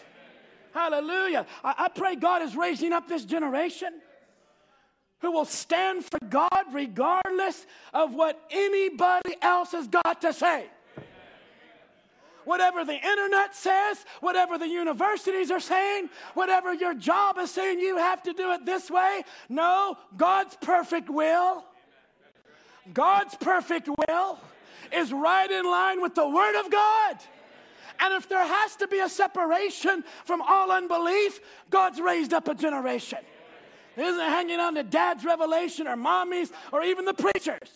Hallelujah. I, I pray God is raising up this generation who will stand for God regardless of what anybody else has got to say. Whatever the internet says, whatever the universities are saying, whatever your job is saying, you have to do it this way. No, God's perfect will, God's perfect will is right in line with the Word of God. And if there has to be a separation from all unbelief, God's raised up a generation. It isn't hanging on to dad's revelation or mommy's or even the preachers.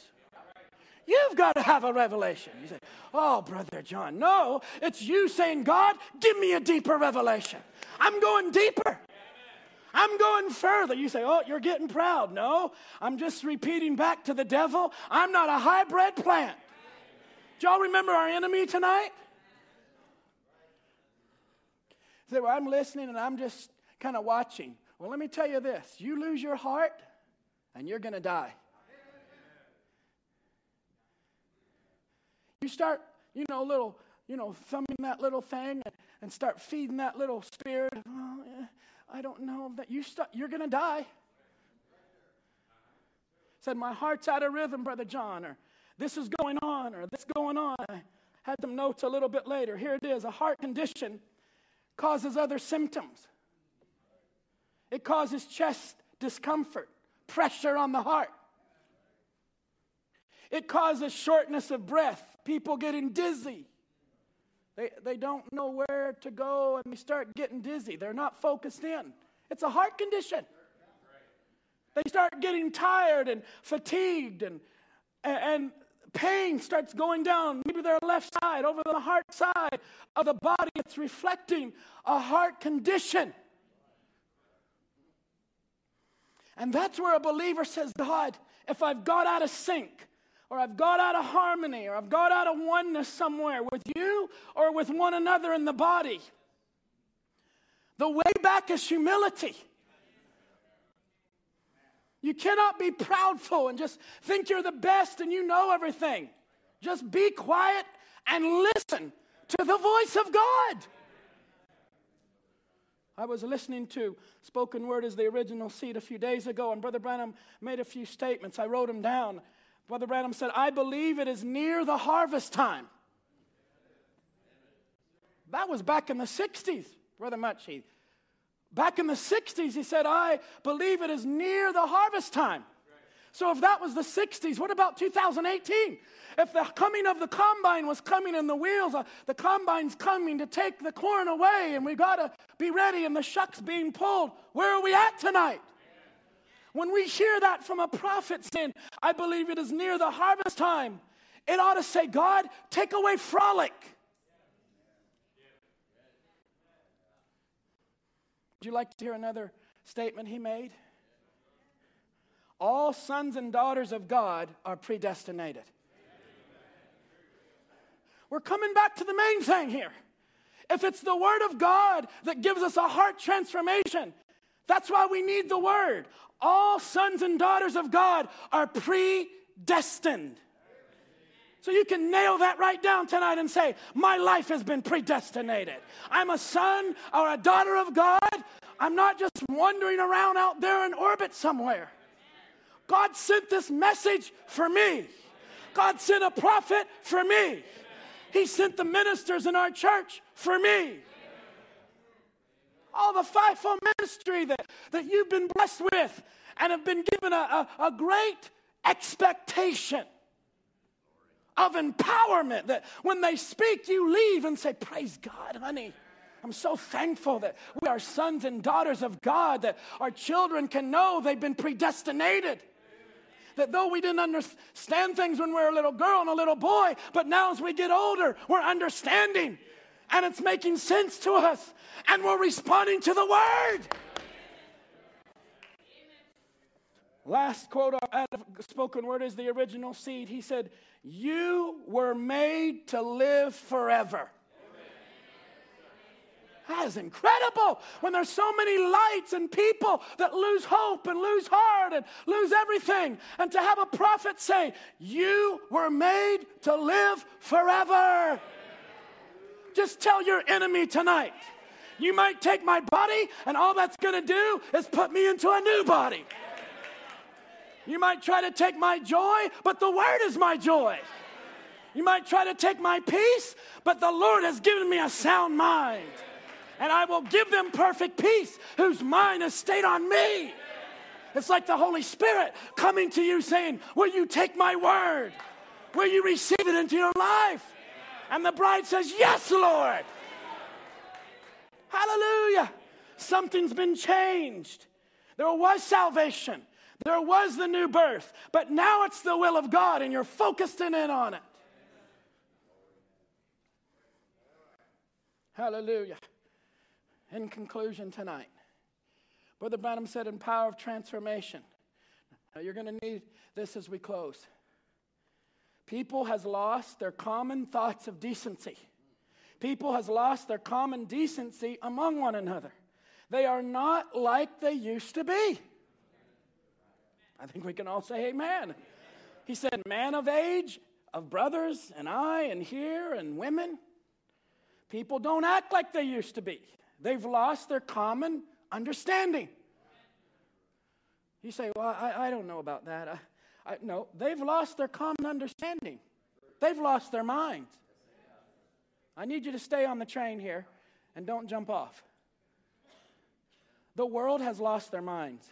You've got to have a revelation. You say, Oh, Brother John, no, it's you saying, God, give me a deeper revelation. I'm going deeper. I'm going further. You say, Oh, you're getting proud. No, I'm just repeating back to the devil, I'm not a hybrid plant. Do y'all remember our enemy tonight? Say, well, I'm listening and I'm just kind of watching. Well, let me tell you this you lose your heart and you're going to die. You start, you know, little, you know, thumbing that little thing and, start feeding that little spirit. Oh, eh, yeah, I don't know that you start, you're going to die. Said, my heart's out of rhythm, Brother John, or this is going on, or this going on. I had some notes a little bit later. Here it is a heart condition causes other symptoms. It causes chest discomfort, pressure on the heart. It causes shortness of breath, people getting dizzy. They, they don't know where to go and they start getting dizzy. They're not focused in. It's a heart condition. They start getting tired and fatigued and, and pain starts going down, maybe their left side, over the heart side of the body. It's reflecting a heart condition. And that's where a believer says, God, if I've got out of sync, or I've got out of harmony, or I've got out of oneness somewhere with you or with one another in the body, the way back is humility. You cannot be proudful and just think you're the best and you know everything. Just be quiet and listen to the voice of God. I was listening to Spoken Word is the original seed a few days ago, and Brother Branham made a few statements. I wrote them down. Brother Branham said, I believe it is near the harvest time. That was back in the 60s, Brother Muchie. Back in the 60s, he said, I believe it is near the harvest time. So if that was the 60s, what about 2018? If the coming of the combine was coming and the wheels, uh, the combine's coming to take the corn away and we got to be ready and the shuck's being pulled, where are we at tonight? When we hear that from a prophet saying, I believe it is near the harvest time, it ought to say, God, take away frolic. Would you like to hear another statement he made? All sons and daughters of God are predestinated. We're coming back to the main thing here. If it's the Word of God that gives us a heart transformation, that's why we need the Word. All sons and daughters of God are predestined. So you can nail that right down tonight and say, My life has been predestinated. I'm a son or a daughter of God. I'm not just wandering around out there in orbit somewhere. God sent this message for me. God sent a prophet for me. He sent the ministers in our church for me. All the fivefold ministry that, that you've been blessed with and have been given a, a, a great expectation of empowerment that when they speak, you leave and say, Praise God, honey. I'm so thankful that we are sons and daughters of God, that our children can know they've been predestinated. That though we didn't understand things when we were a little girl and a little boy, but now as we get older, we're understanding and it's making sense to us and we're responding to the word. Last quote out of spoken word is the original seed. He said, You were made to live forever. That is incredible when there's so many lights and people that lose hope and lose heart and lose everything. And to have a prophet say, You were made to live forever. Just tell your enemy tonight. You might take my body, and all that's going to do is put me into a new body. You might try to take my joy, but the word is my joy. You might try to take my peace, but the Lord has given me a sound mind and I will give them perfect peace whose mind is stayed on me. It's like the Holy Spirit coming to you saying, Will you take my word? Will you receive it into your life? And the bride says, Yes, Lord. Hallelujah. Something's been changed. There was salvation, there was the new birth, but now it's the will of God, and you're focusing in on it. Hallelujah in conclusion tonight, Brother Branham said in Power of Transformation. Now you're going to need this as we close. People has lost their common thoughts of decency. People has lost their common decency among one another. They are not like they used to be. I think we can all say amen. He said, Man of age, of brothers and I, and here, and women, people don't act like they used to be. They've lost their common understanding. You say, Well, I, I don't know about that. I, I, no, they've lost their common understanding, they've lost their minds. I need you to stay on the train here and don't jump off. The world has lost their minds.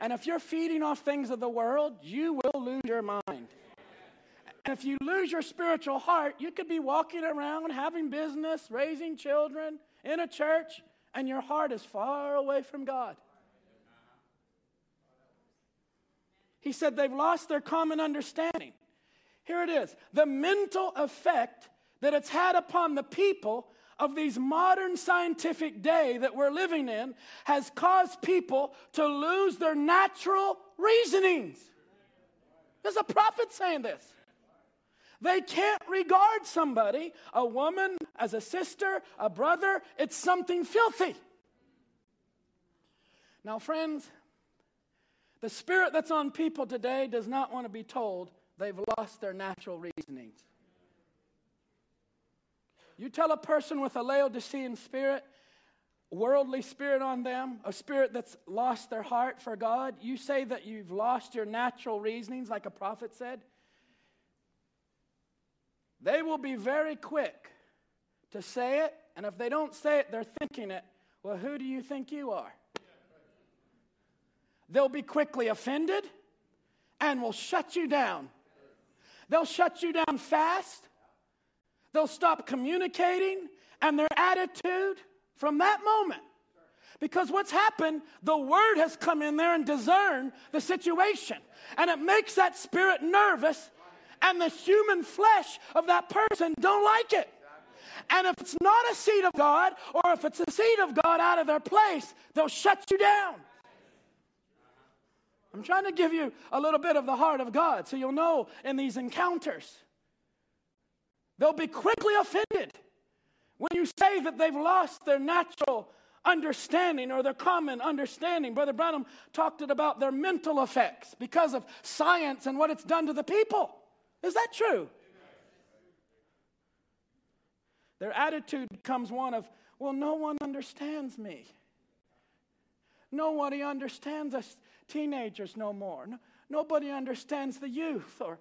And if you're feeding off things of the world, you will lose your mind. And if you lose your spiritual heart, you could be walking around having business, raising children, in a church and your heart is far away from God. He said they've lost their common understanding. Here it is the mental effect that it's had upon the people of these modern scientific day that we're living in has caused people to lose their natural reasonings. There's a prophet saying this. They can't regard somebody, a woman, as a sister, a brother. It's something filthy. Now, friends, the spirit that's on people today does not want to be told they've lost their natural reasonings. You tell a person with a Laodicean spirit, worldly spirit on them, a spirit that's lost their heart for God, you say that you've lost your natural reasonings, like a prophet said. They will be very quick to say it, and if they don't say it, they're thinking it. Well, who do you think you are? They'll be quickly offended and will shut you down. They'll shut you down fast. They'll stop communicating, and their attitude from that moment. Because what's happened, the word has come in there and discerned the situation. And it makes that spirit nervous and the human flesh of that person don't like it. And if it's not a seed of God, or if it's a seed of God out of their place, they'll shut you down. I'm trying to give you a little bit of the heart of God so you'll know in these encounters. They'll be quickly offended when you say that they've lost their natural understanding or their common understanding. Brother Branham talked it about their mental effects because of science and what it's done to the people. Is that true? Their attitude becomes one of, well, no one understands me. Nobody understands us teenagers no more. No, nobody understands the youth or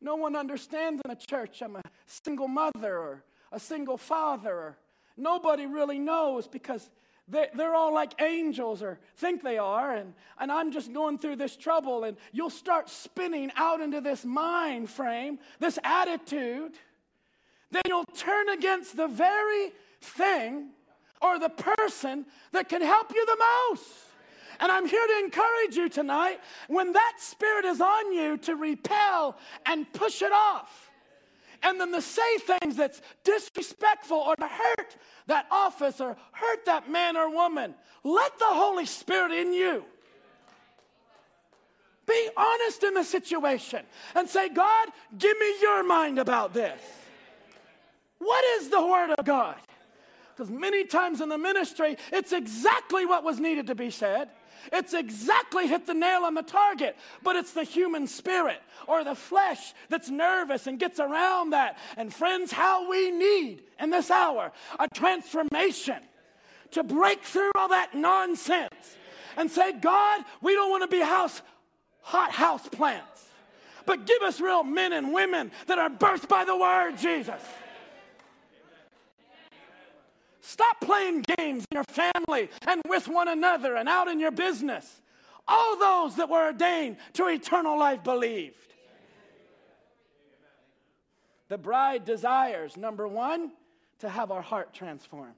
no one understands in a church I'm a single mother or a single father or nobody really knows because they're all like angels or think they are, and, and I'm just going through this trouble, and you'll start spinning out into this mind frame, this attitude. Then you'll turn against the very thing or the person that can help you the most. And I'm here to encourage you tonight when that spirit is on you to repel and push it off and then to say things that's disrespectful or to hurt that office or hurt that man or woman. Let the Holy Spirit in you. Be honest in the situation and say, God, give me your mind about this. What is the Word of God? Because many times in the ministry, it's exactly what was needed to be said. It's exactly hit the nail on the target, but it's the human spirit or the flesh that's nervous and gets around that. And friends, how we need in this hour a transformation to break through all that nonsense and say, God, we don't want to be house hot house plants, but give us real men and women that are birthed by the word, Jesus. Stop playing games in your family and with one another and out in your business. All those that were ordained to eternal life believed. The bride desires, number one, to have our heart transformed.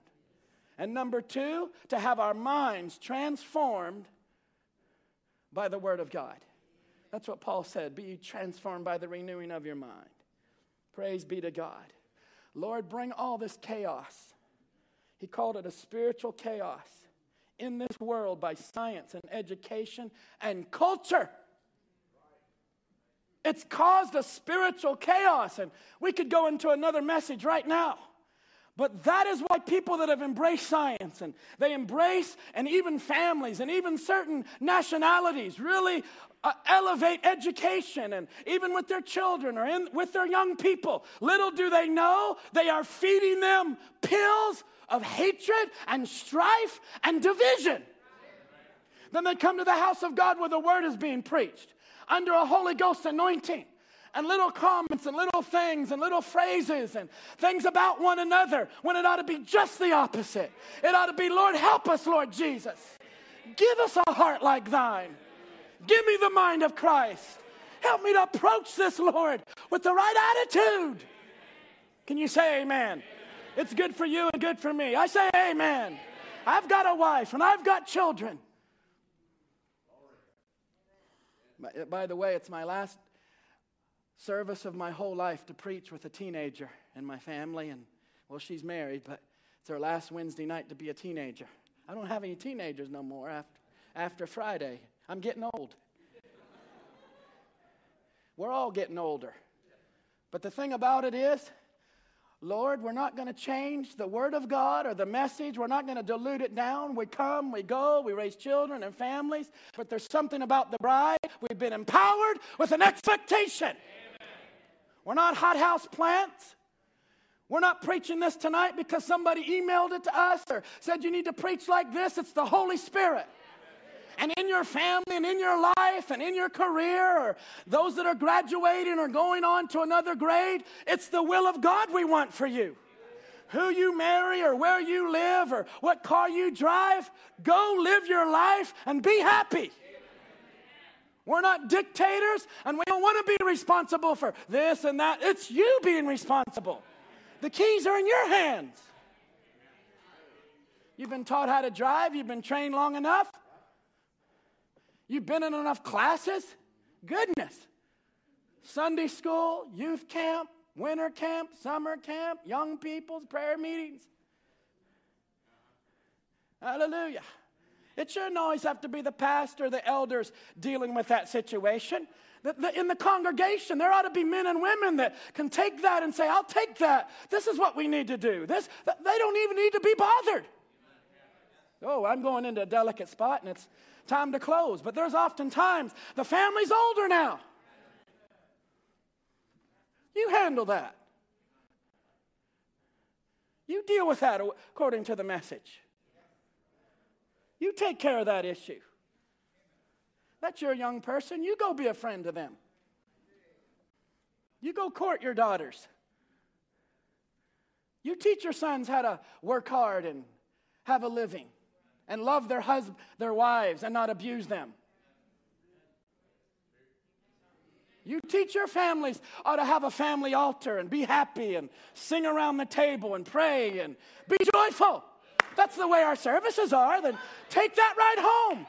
And number two, to have our minds transformed by the Word of God. That's what Paul said be transformed by the renewing of your mind. Praise be to God. Lord, bring all this chaos he called it a spiritual chaos in this world by science and education and culture. It's caused a spiritual chaos, and we could go into another message right now. But that is why people that have embraced science and they embrace, and even families and even certain nationalities really uh, elevate education and even with their children or in, with their young people. Little do they know they are feeding them pills of hatred and strife and division. Then they come to the house of God where the word is being preached under a Holy Ghost anointing and little comments and little things and little phrases and things about one another when it ought to be just the opposite. It ought to be, Lord, help us, Lord Jesus. Give us a heart like thine. Give me the mind of Christ. Help me to approach this, Lord, with the right attitude. Can you say amen? It's good for you and good for me. I say amen. I've got a wife and I've got children. By the way, it's my last service of my whole life to preach with a teenager in my family. And, well, she's married, but it's her last Wednesday night to be a teenager. I don't have any teenagers no more after, after Friday. I'm getting old. We're all getting older. But the thing about it is, Lord, we're not going to change the Word of God or the message. We're not going to dilute it down. We come, we go, we raise children and families. But there's something about the bride. We've been empowered with an expectation. Amen. We're not hothouse plants. We're not preaching this tonight because somebody emailed it to us or said you need to preach like this. It's the Holy Spirit and in your family and in your life and in your career, or those that are graduating or going on to another grade, it's the will of God we want for you. Who you marry, or where you live, or what car you drive, go live your life and be happy. We're not dictators, and we don't want to be responsible for this and that. It's you being responsible. The keys are in your hands. You've been taught how to drive, you've been trained long enough. You've been in enough classes? Goodness. Sunday school, youth camp, winter camp, summer camp, young people's prayer meetings. Hallelujah. It shouldn't always have to be the pastor, the elders dealing with that situation. In the congregation, there ought to be men and women that can take that and say, I'll take that. This is what we need to do. This, they don't even need to be bothered. Oh, I'm going into a delicate spot and it's time to close. But there's often times the family's older now. You handle that. You deal with that according to the message. You take care of that issue. That's your young person. You go be a friend to them. You go court your daughters. You teach your sons how to work hard and have a living and love their husband, their wives, and not abuse them. You teach your families how to have a family altar and be happy and sing around the table and pray and be joyful. That's the way our services are. Then take that right home.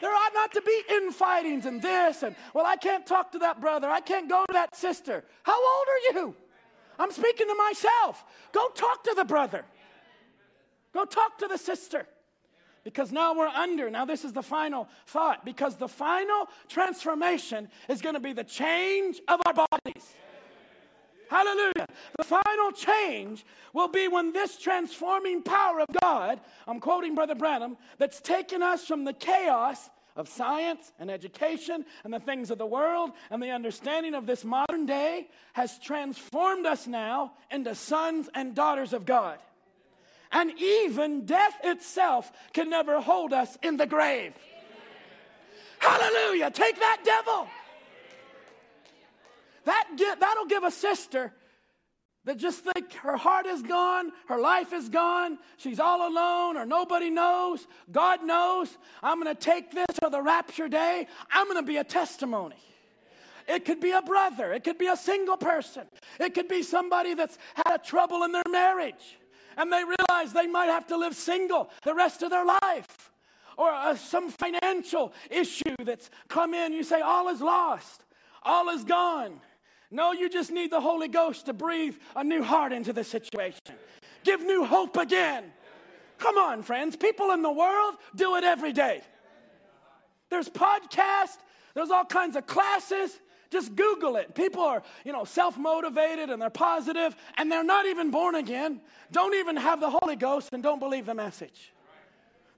There ought not to be infightings and this and, well, I can't talk to that brother. I can't go to that sister. How old are you? I'm speaking to myself. Go talk to the brother. Go talk to the sister. Because now we're under. Now, this is the final thought. Because the final transformation is going to be the change of our bodies. Hallelujah. The final change will be when this transforming power of God, I'm quoting Brother Branham, that's taken us from the chaos of science and education and the things of the world and the understanding of this modern day has transformed us now into sons and daughters of God. And even death itself can never hold us in the grave. Hallelujah. Take that, devil. That, that'll give a sister that just think her heart is gone, her life is gone, she's all alone, or nobody knows, God knows. I'm to take this for the rapture day. I'm to be a testimony. It could be a brother, it could be a single person, it could be somebody that's had a trouble in their marriage and they realize they might have to live single the rest of their life. Or uh, some financial issue that's come in, you say, All is lost, all is gone. No, you just need the Holy Ghost to breathe a new heart into the situation. Give new hope again. Come on, friends. People in the world do it every day. There's podcasts, there's all kinds of classes. Just Google it. People are, you know, self motivated and they're positive and they're not even born again, don't even have the Holy Ghost, and don't believe the message.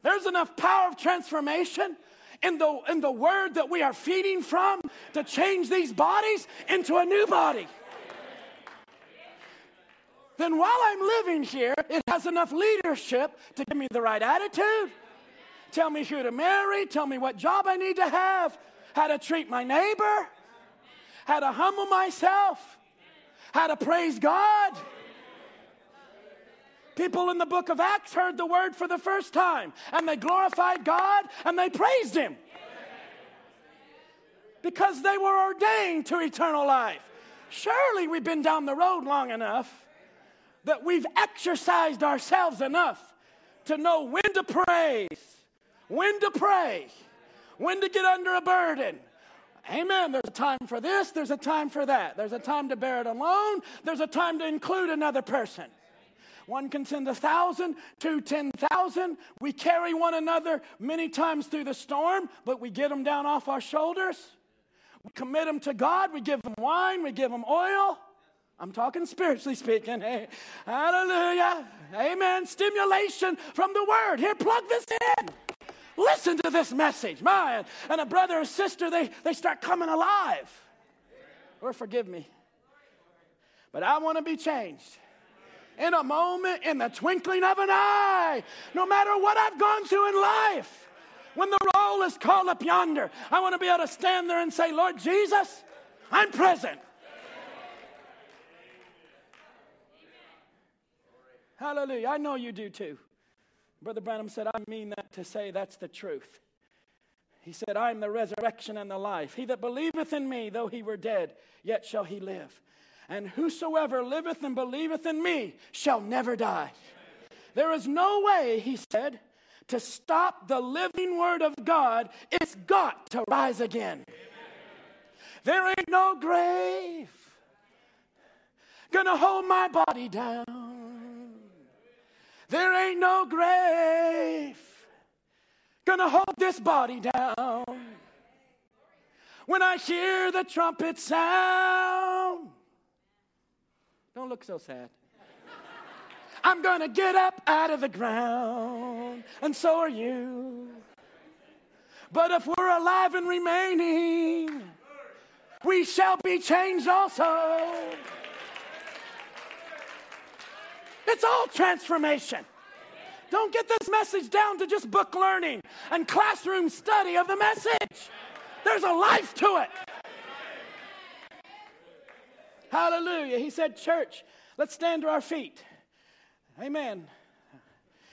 There's enough power of transformation in the, in the word that we are feeding from to change these bodies into a new body. Then while I'm living here, it has enough leadership to give me the right attitude, tell me who to marry, tell me what job I need to have, how to treat my neighbor, how to humble myself, how to praise God. People in the book of Acts heard the word for the first time and they glorified God and they praised Him because they were ordained to eternal life. Surely we've been down the road long enough that we've exercised ourselves enough to know when to praise, when to pray, when to get under a burden. Amen. There's a time for this, there's a time for that. There's a time to bear it alone, there's a time to include another person. One can send a thousand, two, ten thousand. We carry one another many times through the storm, but we get them down off our shoulders. We commit them to God. We give them wine. We give them oil. I'm talking spiritually speaking. Hey, hallelujah. Amen. Stimulation from the word. Here, plug this in. Listen to this message. Man, and a brother or sister, they, they start coming alive. Or forgive me. But I want to be changed in a moment, in the twinkling of an eye, no matter what I've gone through in life. When the roll is called up yonder, I want to be able to stand there and say, Lord Jesus, I'm present. Hallelujah. I know you do too. Brother Branham said, I mean that to say that's the truth. He said, I am the resurrection and the life. He that believeth in me, though he were dead, yet shall he live. And whosoever liveth and believeth in me shall never die. There is no way, he said, to stop the living word of God. It's got to rise again. There ain't no grave gonna hold my body down. There ain't no grave gonna hold this body down. When I hear the trumpet sound, don't look so sad. I'm to get up out of the ground, and so are you. But if we're alive and remaining, we shall be changed also. It's all transformation. Don't get this message down to just book learning and classroom study of the message. There's a life to it. Hallelujah. He said, Church, let's stand to our feet. Amen.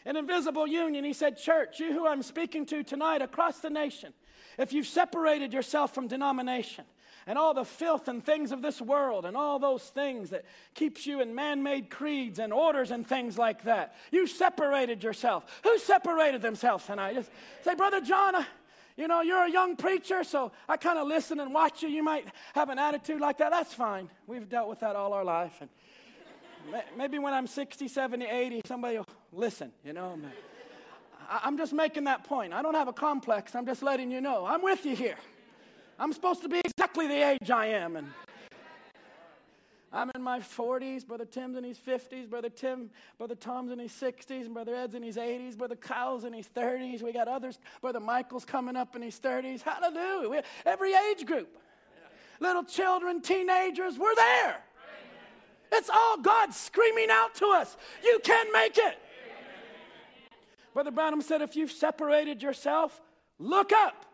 An invisible union, he said, Church, you who I'm speaking to tonight across the nation, if you've separated yourself from denomination and all the filth and things of this world and all those things that keeps you in man-made creeds and orders and things like that, you separated yourself. Who separated themselves tonight? Just say, Brother John, I, you know, you're a young preacher, so I kind of listen and watch you. You might have an attitude like that. That's fine. We've dealt with that all our life. And maybe when I'm 60, 70, 80, somebody will listen, you know. I'm just making that point. I don't have a complex. I'm just letting you know. I'm with you here. I'm supposed to be exactly the age I am. And I'm in my 40s, Brother Tim's in his 50s, Brother Tim, Brother Tom's in his 60s, and Brother Ed's in his 80s, Brother Kyle's in his 30s. We got others, Brother Michael's coming up in his 30s. Hallelujah. We, every age group. Little children, teenagers, we're there. It's all God screaming out to us. You can make it. Brother Branham said, if you've separated yourself, look up.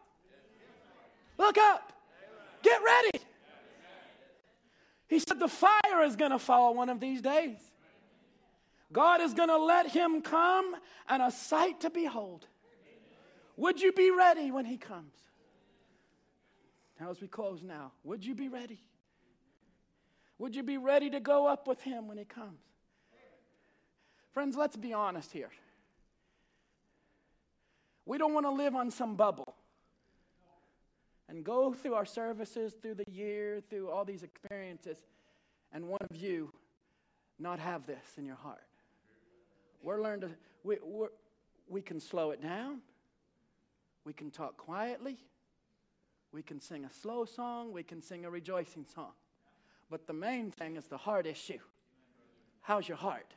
Look up. Get ready. He said, the fire is going to fall one of these days. God is going to let him come and a sight to behold. Would you be ready when he comes? Now, as we close now, would you be ready? Would you be ready to go up with him when he comes? Friends, let's be honest here. We don't want to live on some bubble and go through our services through the year, through all these experiences, and one of you not have this in your heart. We're learned to, we, we can slow it down, we can talk quietly, we can sing a slow song, we can sing a rejoicing song. But the main thing is the heart issue. How's your heart?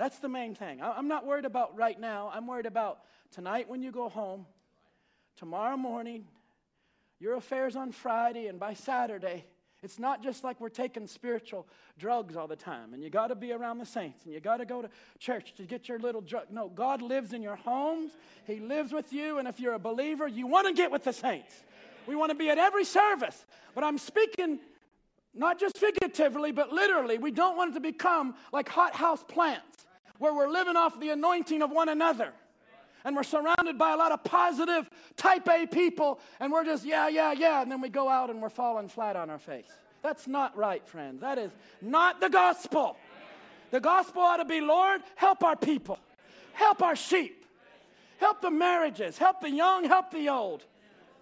That's the main thing. I'm not worried about right now. I'm worried about tonight when you go home, tomorrow morning, your affairs on Friday, and by Saturday. It's not just like we're taking spiritual drugs all the time and you got to be around the saints and you got to go to church to get your little drug. No, God lives in your homes. He lives with you. And if you're a believer, you want to get with the saints. We want to be at every service. But I'm speaking not just figuratively, but literally. We don't want it to become like hothouse plants where we're living off the anointing of one another. And we're surrounded by a lot of positive type A people, and we're just, yeah, yeah, yeah. And then we go out and we're falling flat on our face. That's not right, friends. That is not the gospel. The gospel ought to be, Lord, help our people, help our sheep, help the marriages, help the young, help the old.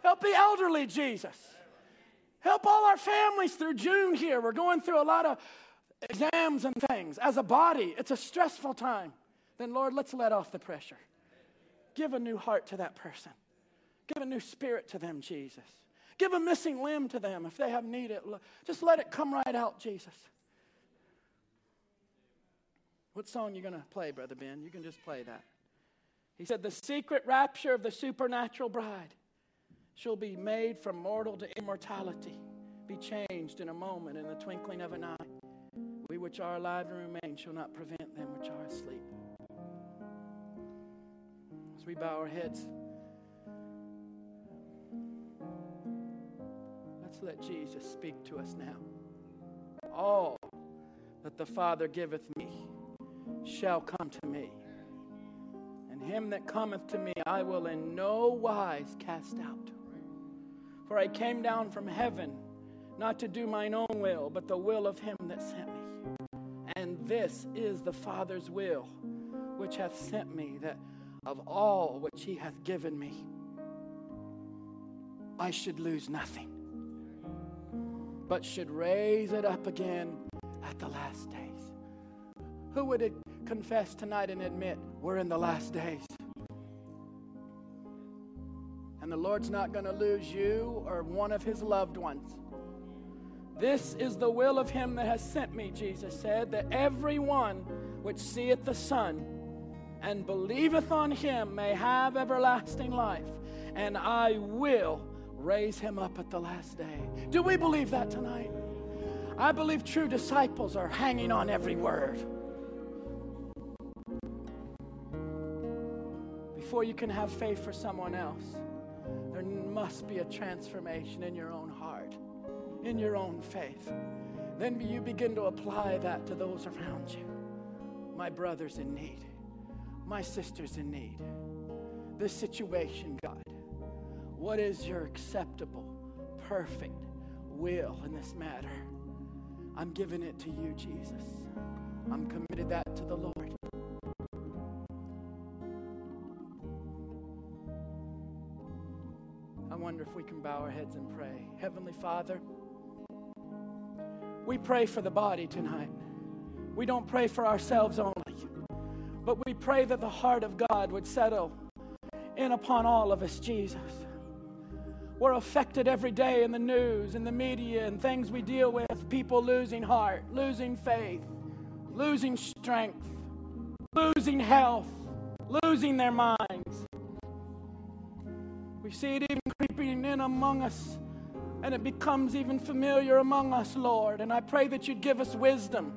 Help the elderly, Jesus. Help all our families through June here. We're going through a lot of exams and things. As a body, it's a stressful time. Then, Lord, let's let off the pressure. Give a new heart to that person. Give a new spirit to them, Jesus. Give a missing limb to them if they have need it. Just let it come right out, Jesus. What song you going to play, Brother Ben? You can just play that. He said, The secret rapture of the supernatural bride She'll be made from mortal to immortality, be changed in a moment, in the twinkling of an eye. Which are alive and remain shall not prevent them which are asleep. As we bow our heads, let's let Jesus speak to us now. All that the Father giveth me shall come to me. And him that cometh to me I will in no wise cast out. For I came down from heaven not to do mine own will, but the will of him that sent me. This is the Father's will, which hath sent me, that of all which he hath given me, I should lose nothing, but should raise it up again at the last days. Who would confess tonight and admit we're in the last days? And the Lord's not going to lose you or one of his loved ones. This is the will of him that has sent me, Jesus said, that every one which seeth the Son and believeth on him may have everlasting life, and I will raise him up at the last day. Do we believe that tonight? I believe true disciples are hanging on every word. Before you can have faith for someone else, there must be a transformation in your own heart, in your own faith. Then you begin to apply that to those around you. My brother's in need, my sister's in need. This situation, God, what is your acceptable, perfect will in this matter? I'm giving it to you, Jesus. I'm committed that to the Lord. I wonder if we can bow our heads and pray. Heavenly Father, we pray for the body tonight. We don't pray for ourselves only, but we pray that the heart of God would settle in upon all of us, Jesus. we're affected every day in the news, in the media, and things we deal with. People losing heart, losing faith, losing strength, losing health, losing their minds. We see it even creeping in among us, and it becomes even familiar among us, Lord. And I pray that you'd give us wisdom,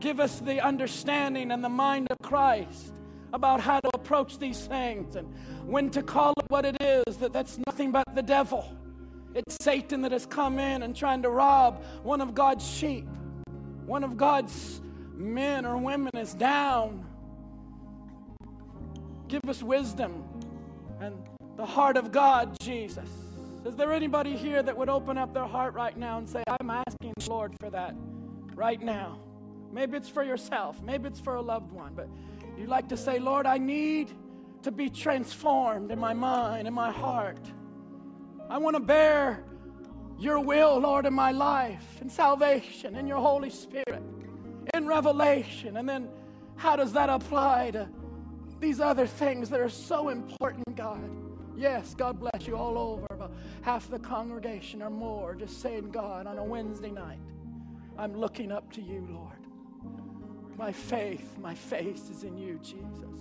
give us the understanding and the mind of Christ about how to approach these things and when to call it what it is, that that's nothing but the devil. It's Satan that has come in and trying to rob one of God's sheep. One of God's men or women is down. Give us wisdom and the heart of God, Jesus. Is there anybody here that would open up their heart right now and say, I'm asking the Lord for that right now? Maybe it's for yourself, maybe it's for a loved one, but you like to say, Lord, I need to be transformed in my mind, in my heart. I want to bear your will, Lord, in my life, in salvation, in your Holy Spirit, in revelation. And then how does that apply to these other things that are so important, God? Yes, God bless you all over. About half the congregation or more just saying, God, on a Wednesday night, I'm looking up to you, Lord. My faith, my faith is in you, Jesus.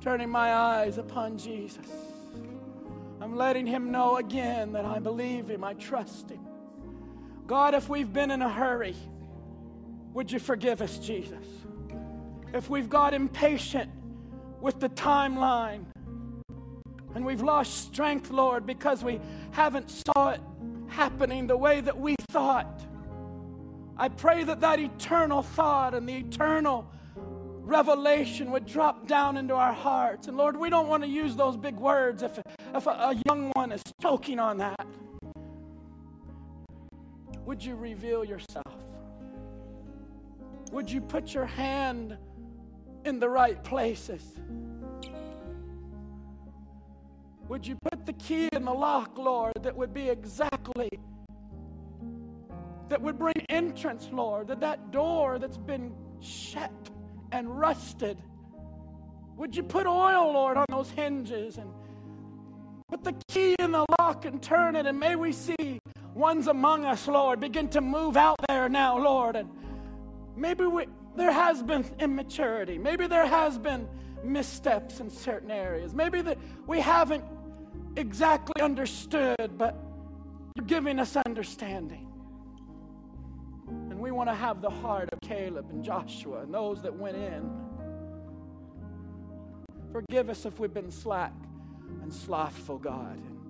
Turning my eyes upon Jesus. I'm letting him know again that I believe him, I trust him. God, if we've been in a hurry, would you forgive us, Jesus? If we've got impatient with the timeline and we've lost strength, Lord, because we haven't saw it happening the way that we thought, I pray that that eternal thought and the eternal revelation would drop down into our hearts. And Lord, we don't want to use those big words if, if a, a young one is choking on that. Would you reveal yourself? Would you put your hand in the right places? Would you put the key in the lock, Lord, that would be exactly that would bring entrance, Lord, that that door that's been shut and rusted, would you put oil, Lord, on those hinges and put the key in the lock and turn it, and may we see ones among us, Lord, begin to move out there now, Lord, and maybe we, there has been immaturity, maybe there has been missteps in certain areas, maybe that we haven't exactly understood, but you're giving us understanding. And we want to have the heart of Caleb and Joshua and those that went in. Forgive us if we've been slack and slothful, God, and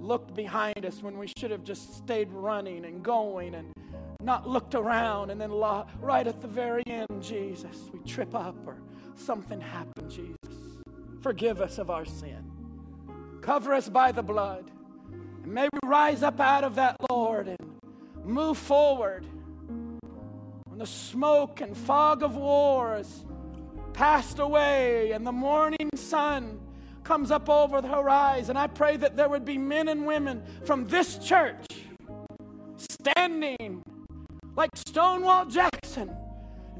looked behind us when we should have just stayed running and going and not looked around. And then right at the very end, Jesus, we trip up or something happened, Jesus. Forgive us of our sin. Cover us by the blood. And may we rise up out of that, Lord, and move forward when the smoke and fog of wars passed away and the morning sun comes up over the horizon, I pray that there would be men and women from this church standing like Stonewall Jackson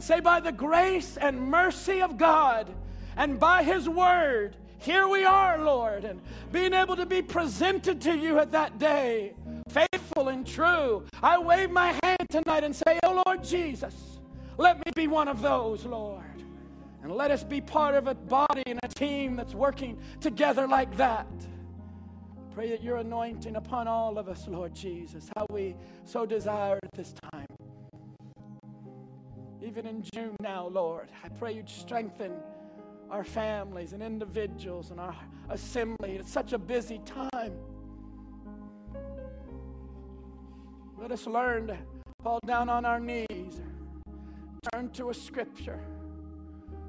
say, by the grace and mercy of God and by His word, here we are, Lord, and being able to be presented to you at that day faithful and true. I wave my hand tonight and say, Oh Lord Jesus, let me be one of those, Lord. And let us be part of a body and a team that's working together like that. Pray that your anointing upon all of us, Lord Jesus, how we so desire at this time. Even in June now, Lord, I pray you'd strengthen our families and individuals and our assembly. It's such a busy time. Let us learn to fall down on our knees, turn to a scripture.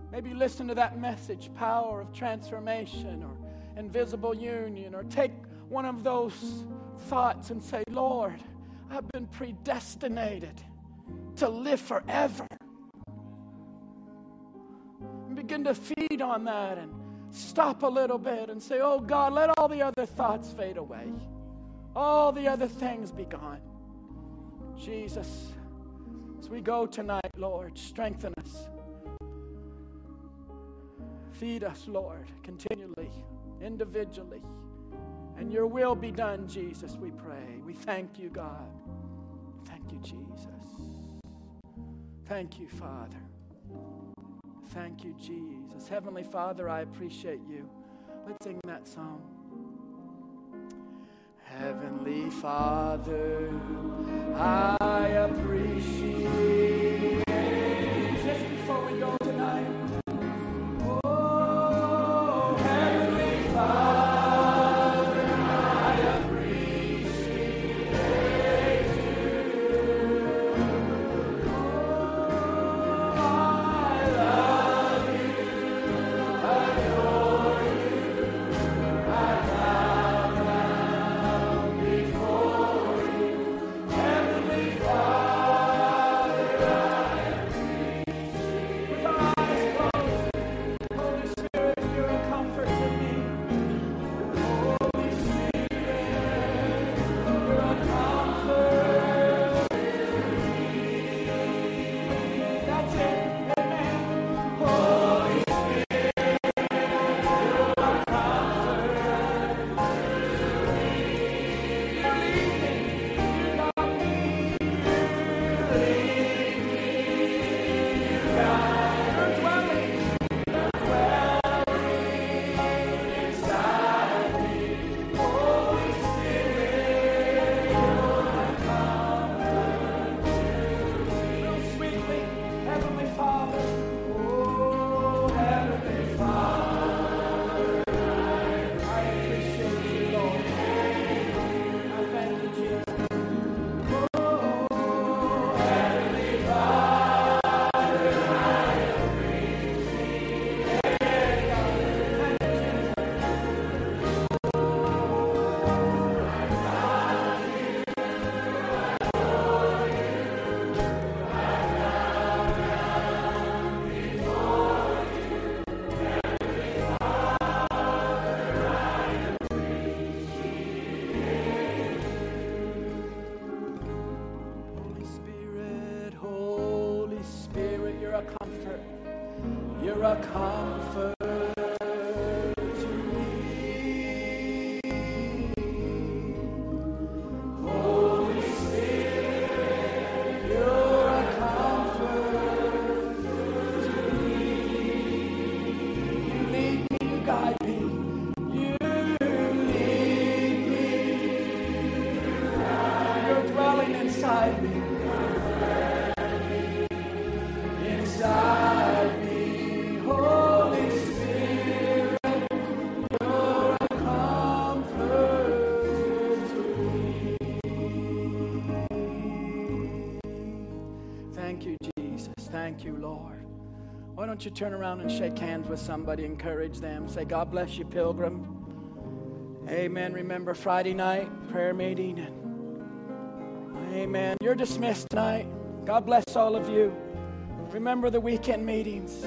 Maybe listen to that message, power of transformation or invisible union, or take one of those thoughts and say, Lord, I've been predestinated to live forever begin to feed on that and stop a little bit and say, Oh God, let all the other thoughts fade away. All the other things be gone. Jesus, as we go tonight, Lord, strengthen us. Feed us, Lord, continually, individually. And your will be done, Jesus, we pray. We thank you, God. Thank you, Jesus. Thank you, Father. Thank you, Jesus. Heavenly Father, I appreciate you. Let's sing that song. Heavenly Father, I appreciate don't you turn around and shake hands with somebody, encourage them, say, God bless you, pilgrim. Amen. Remember Friday night, prayer meeting. Amen. You're dismissed tonight. God bless all of you. Remember the weekend meetings.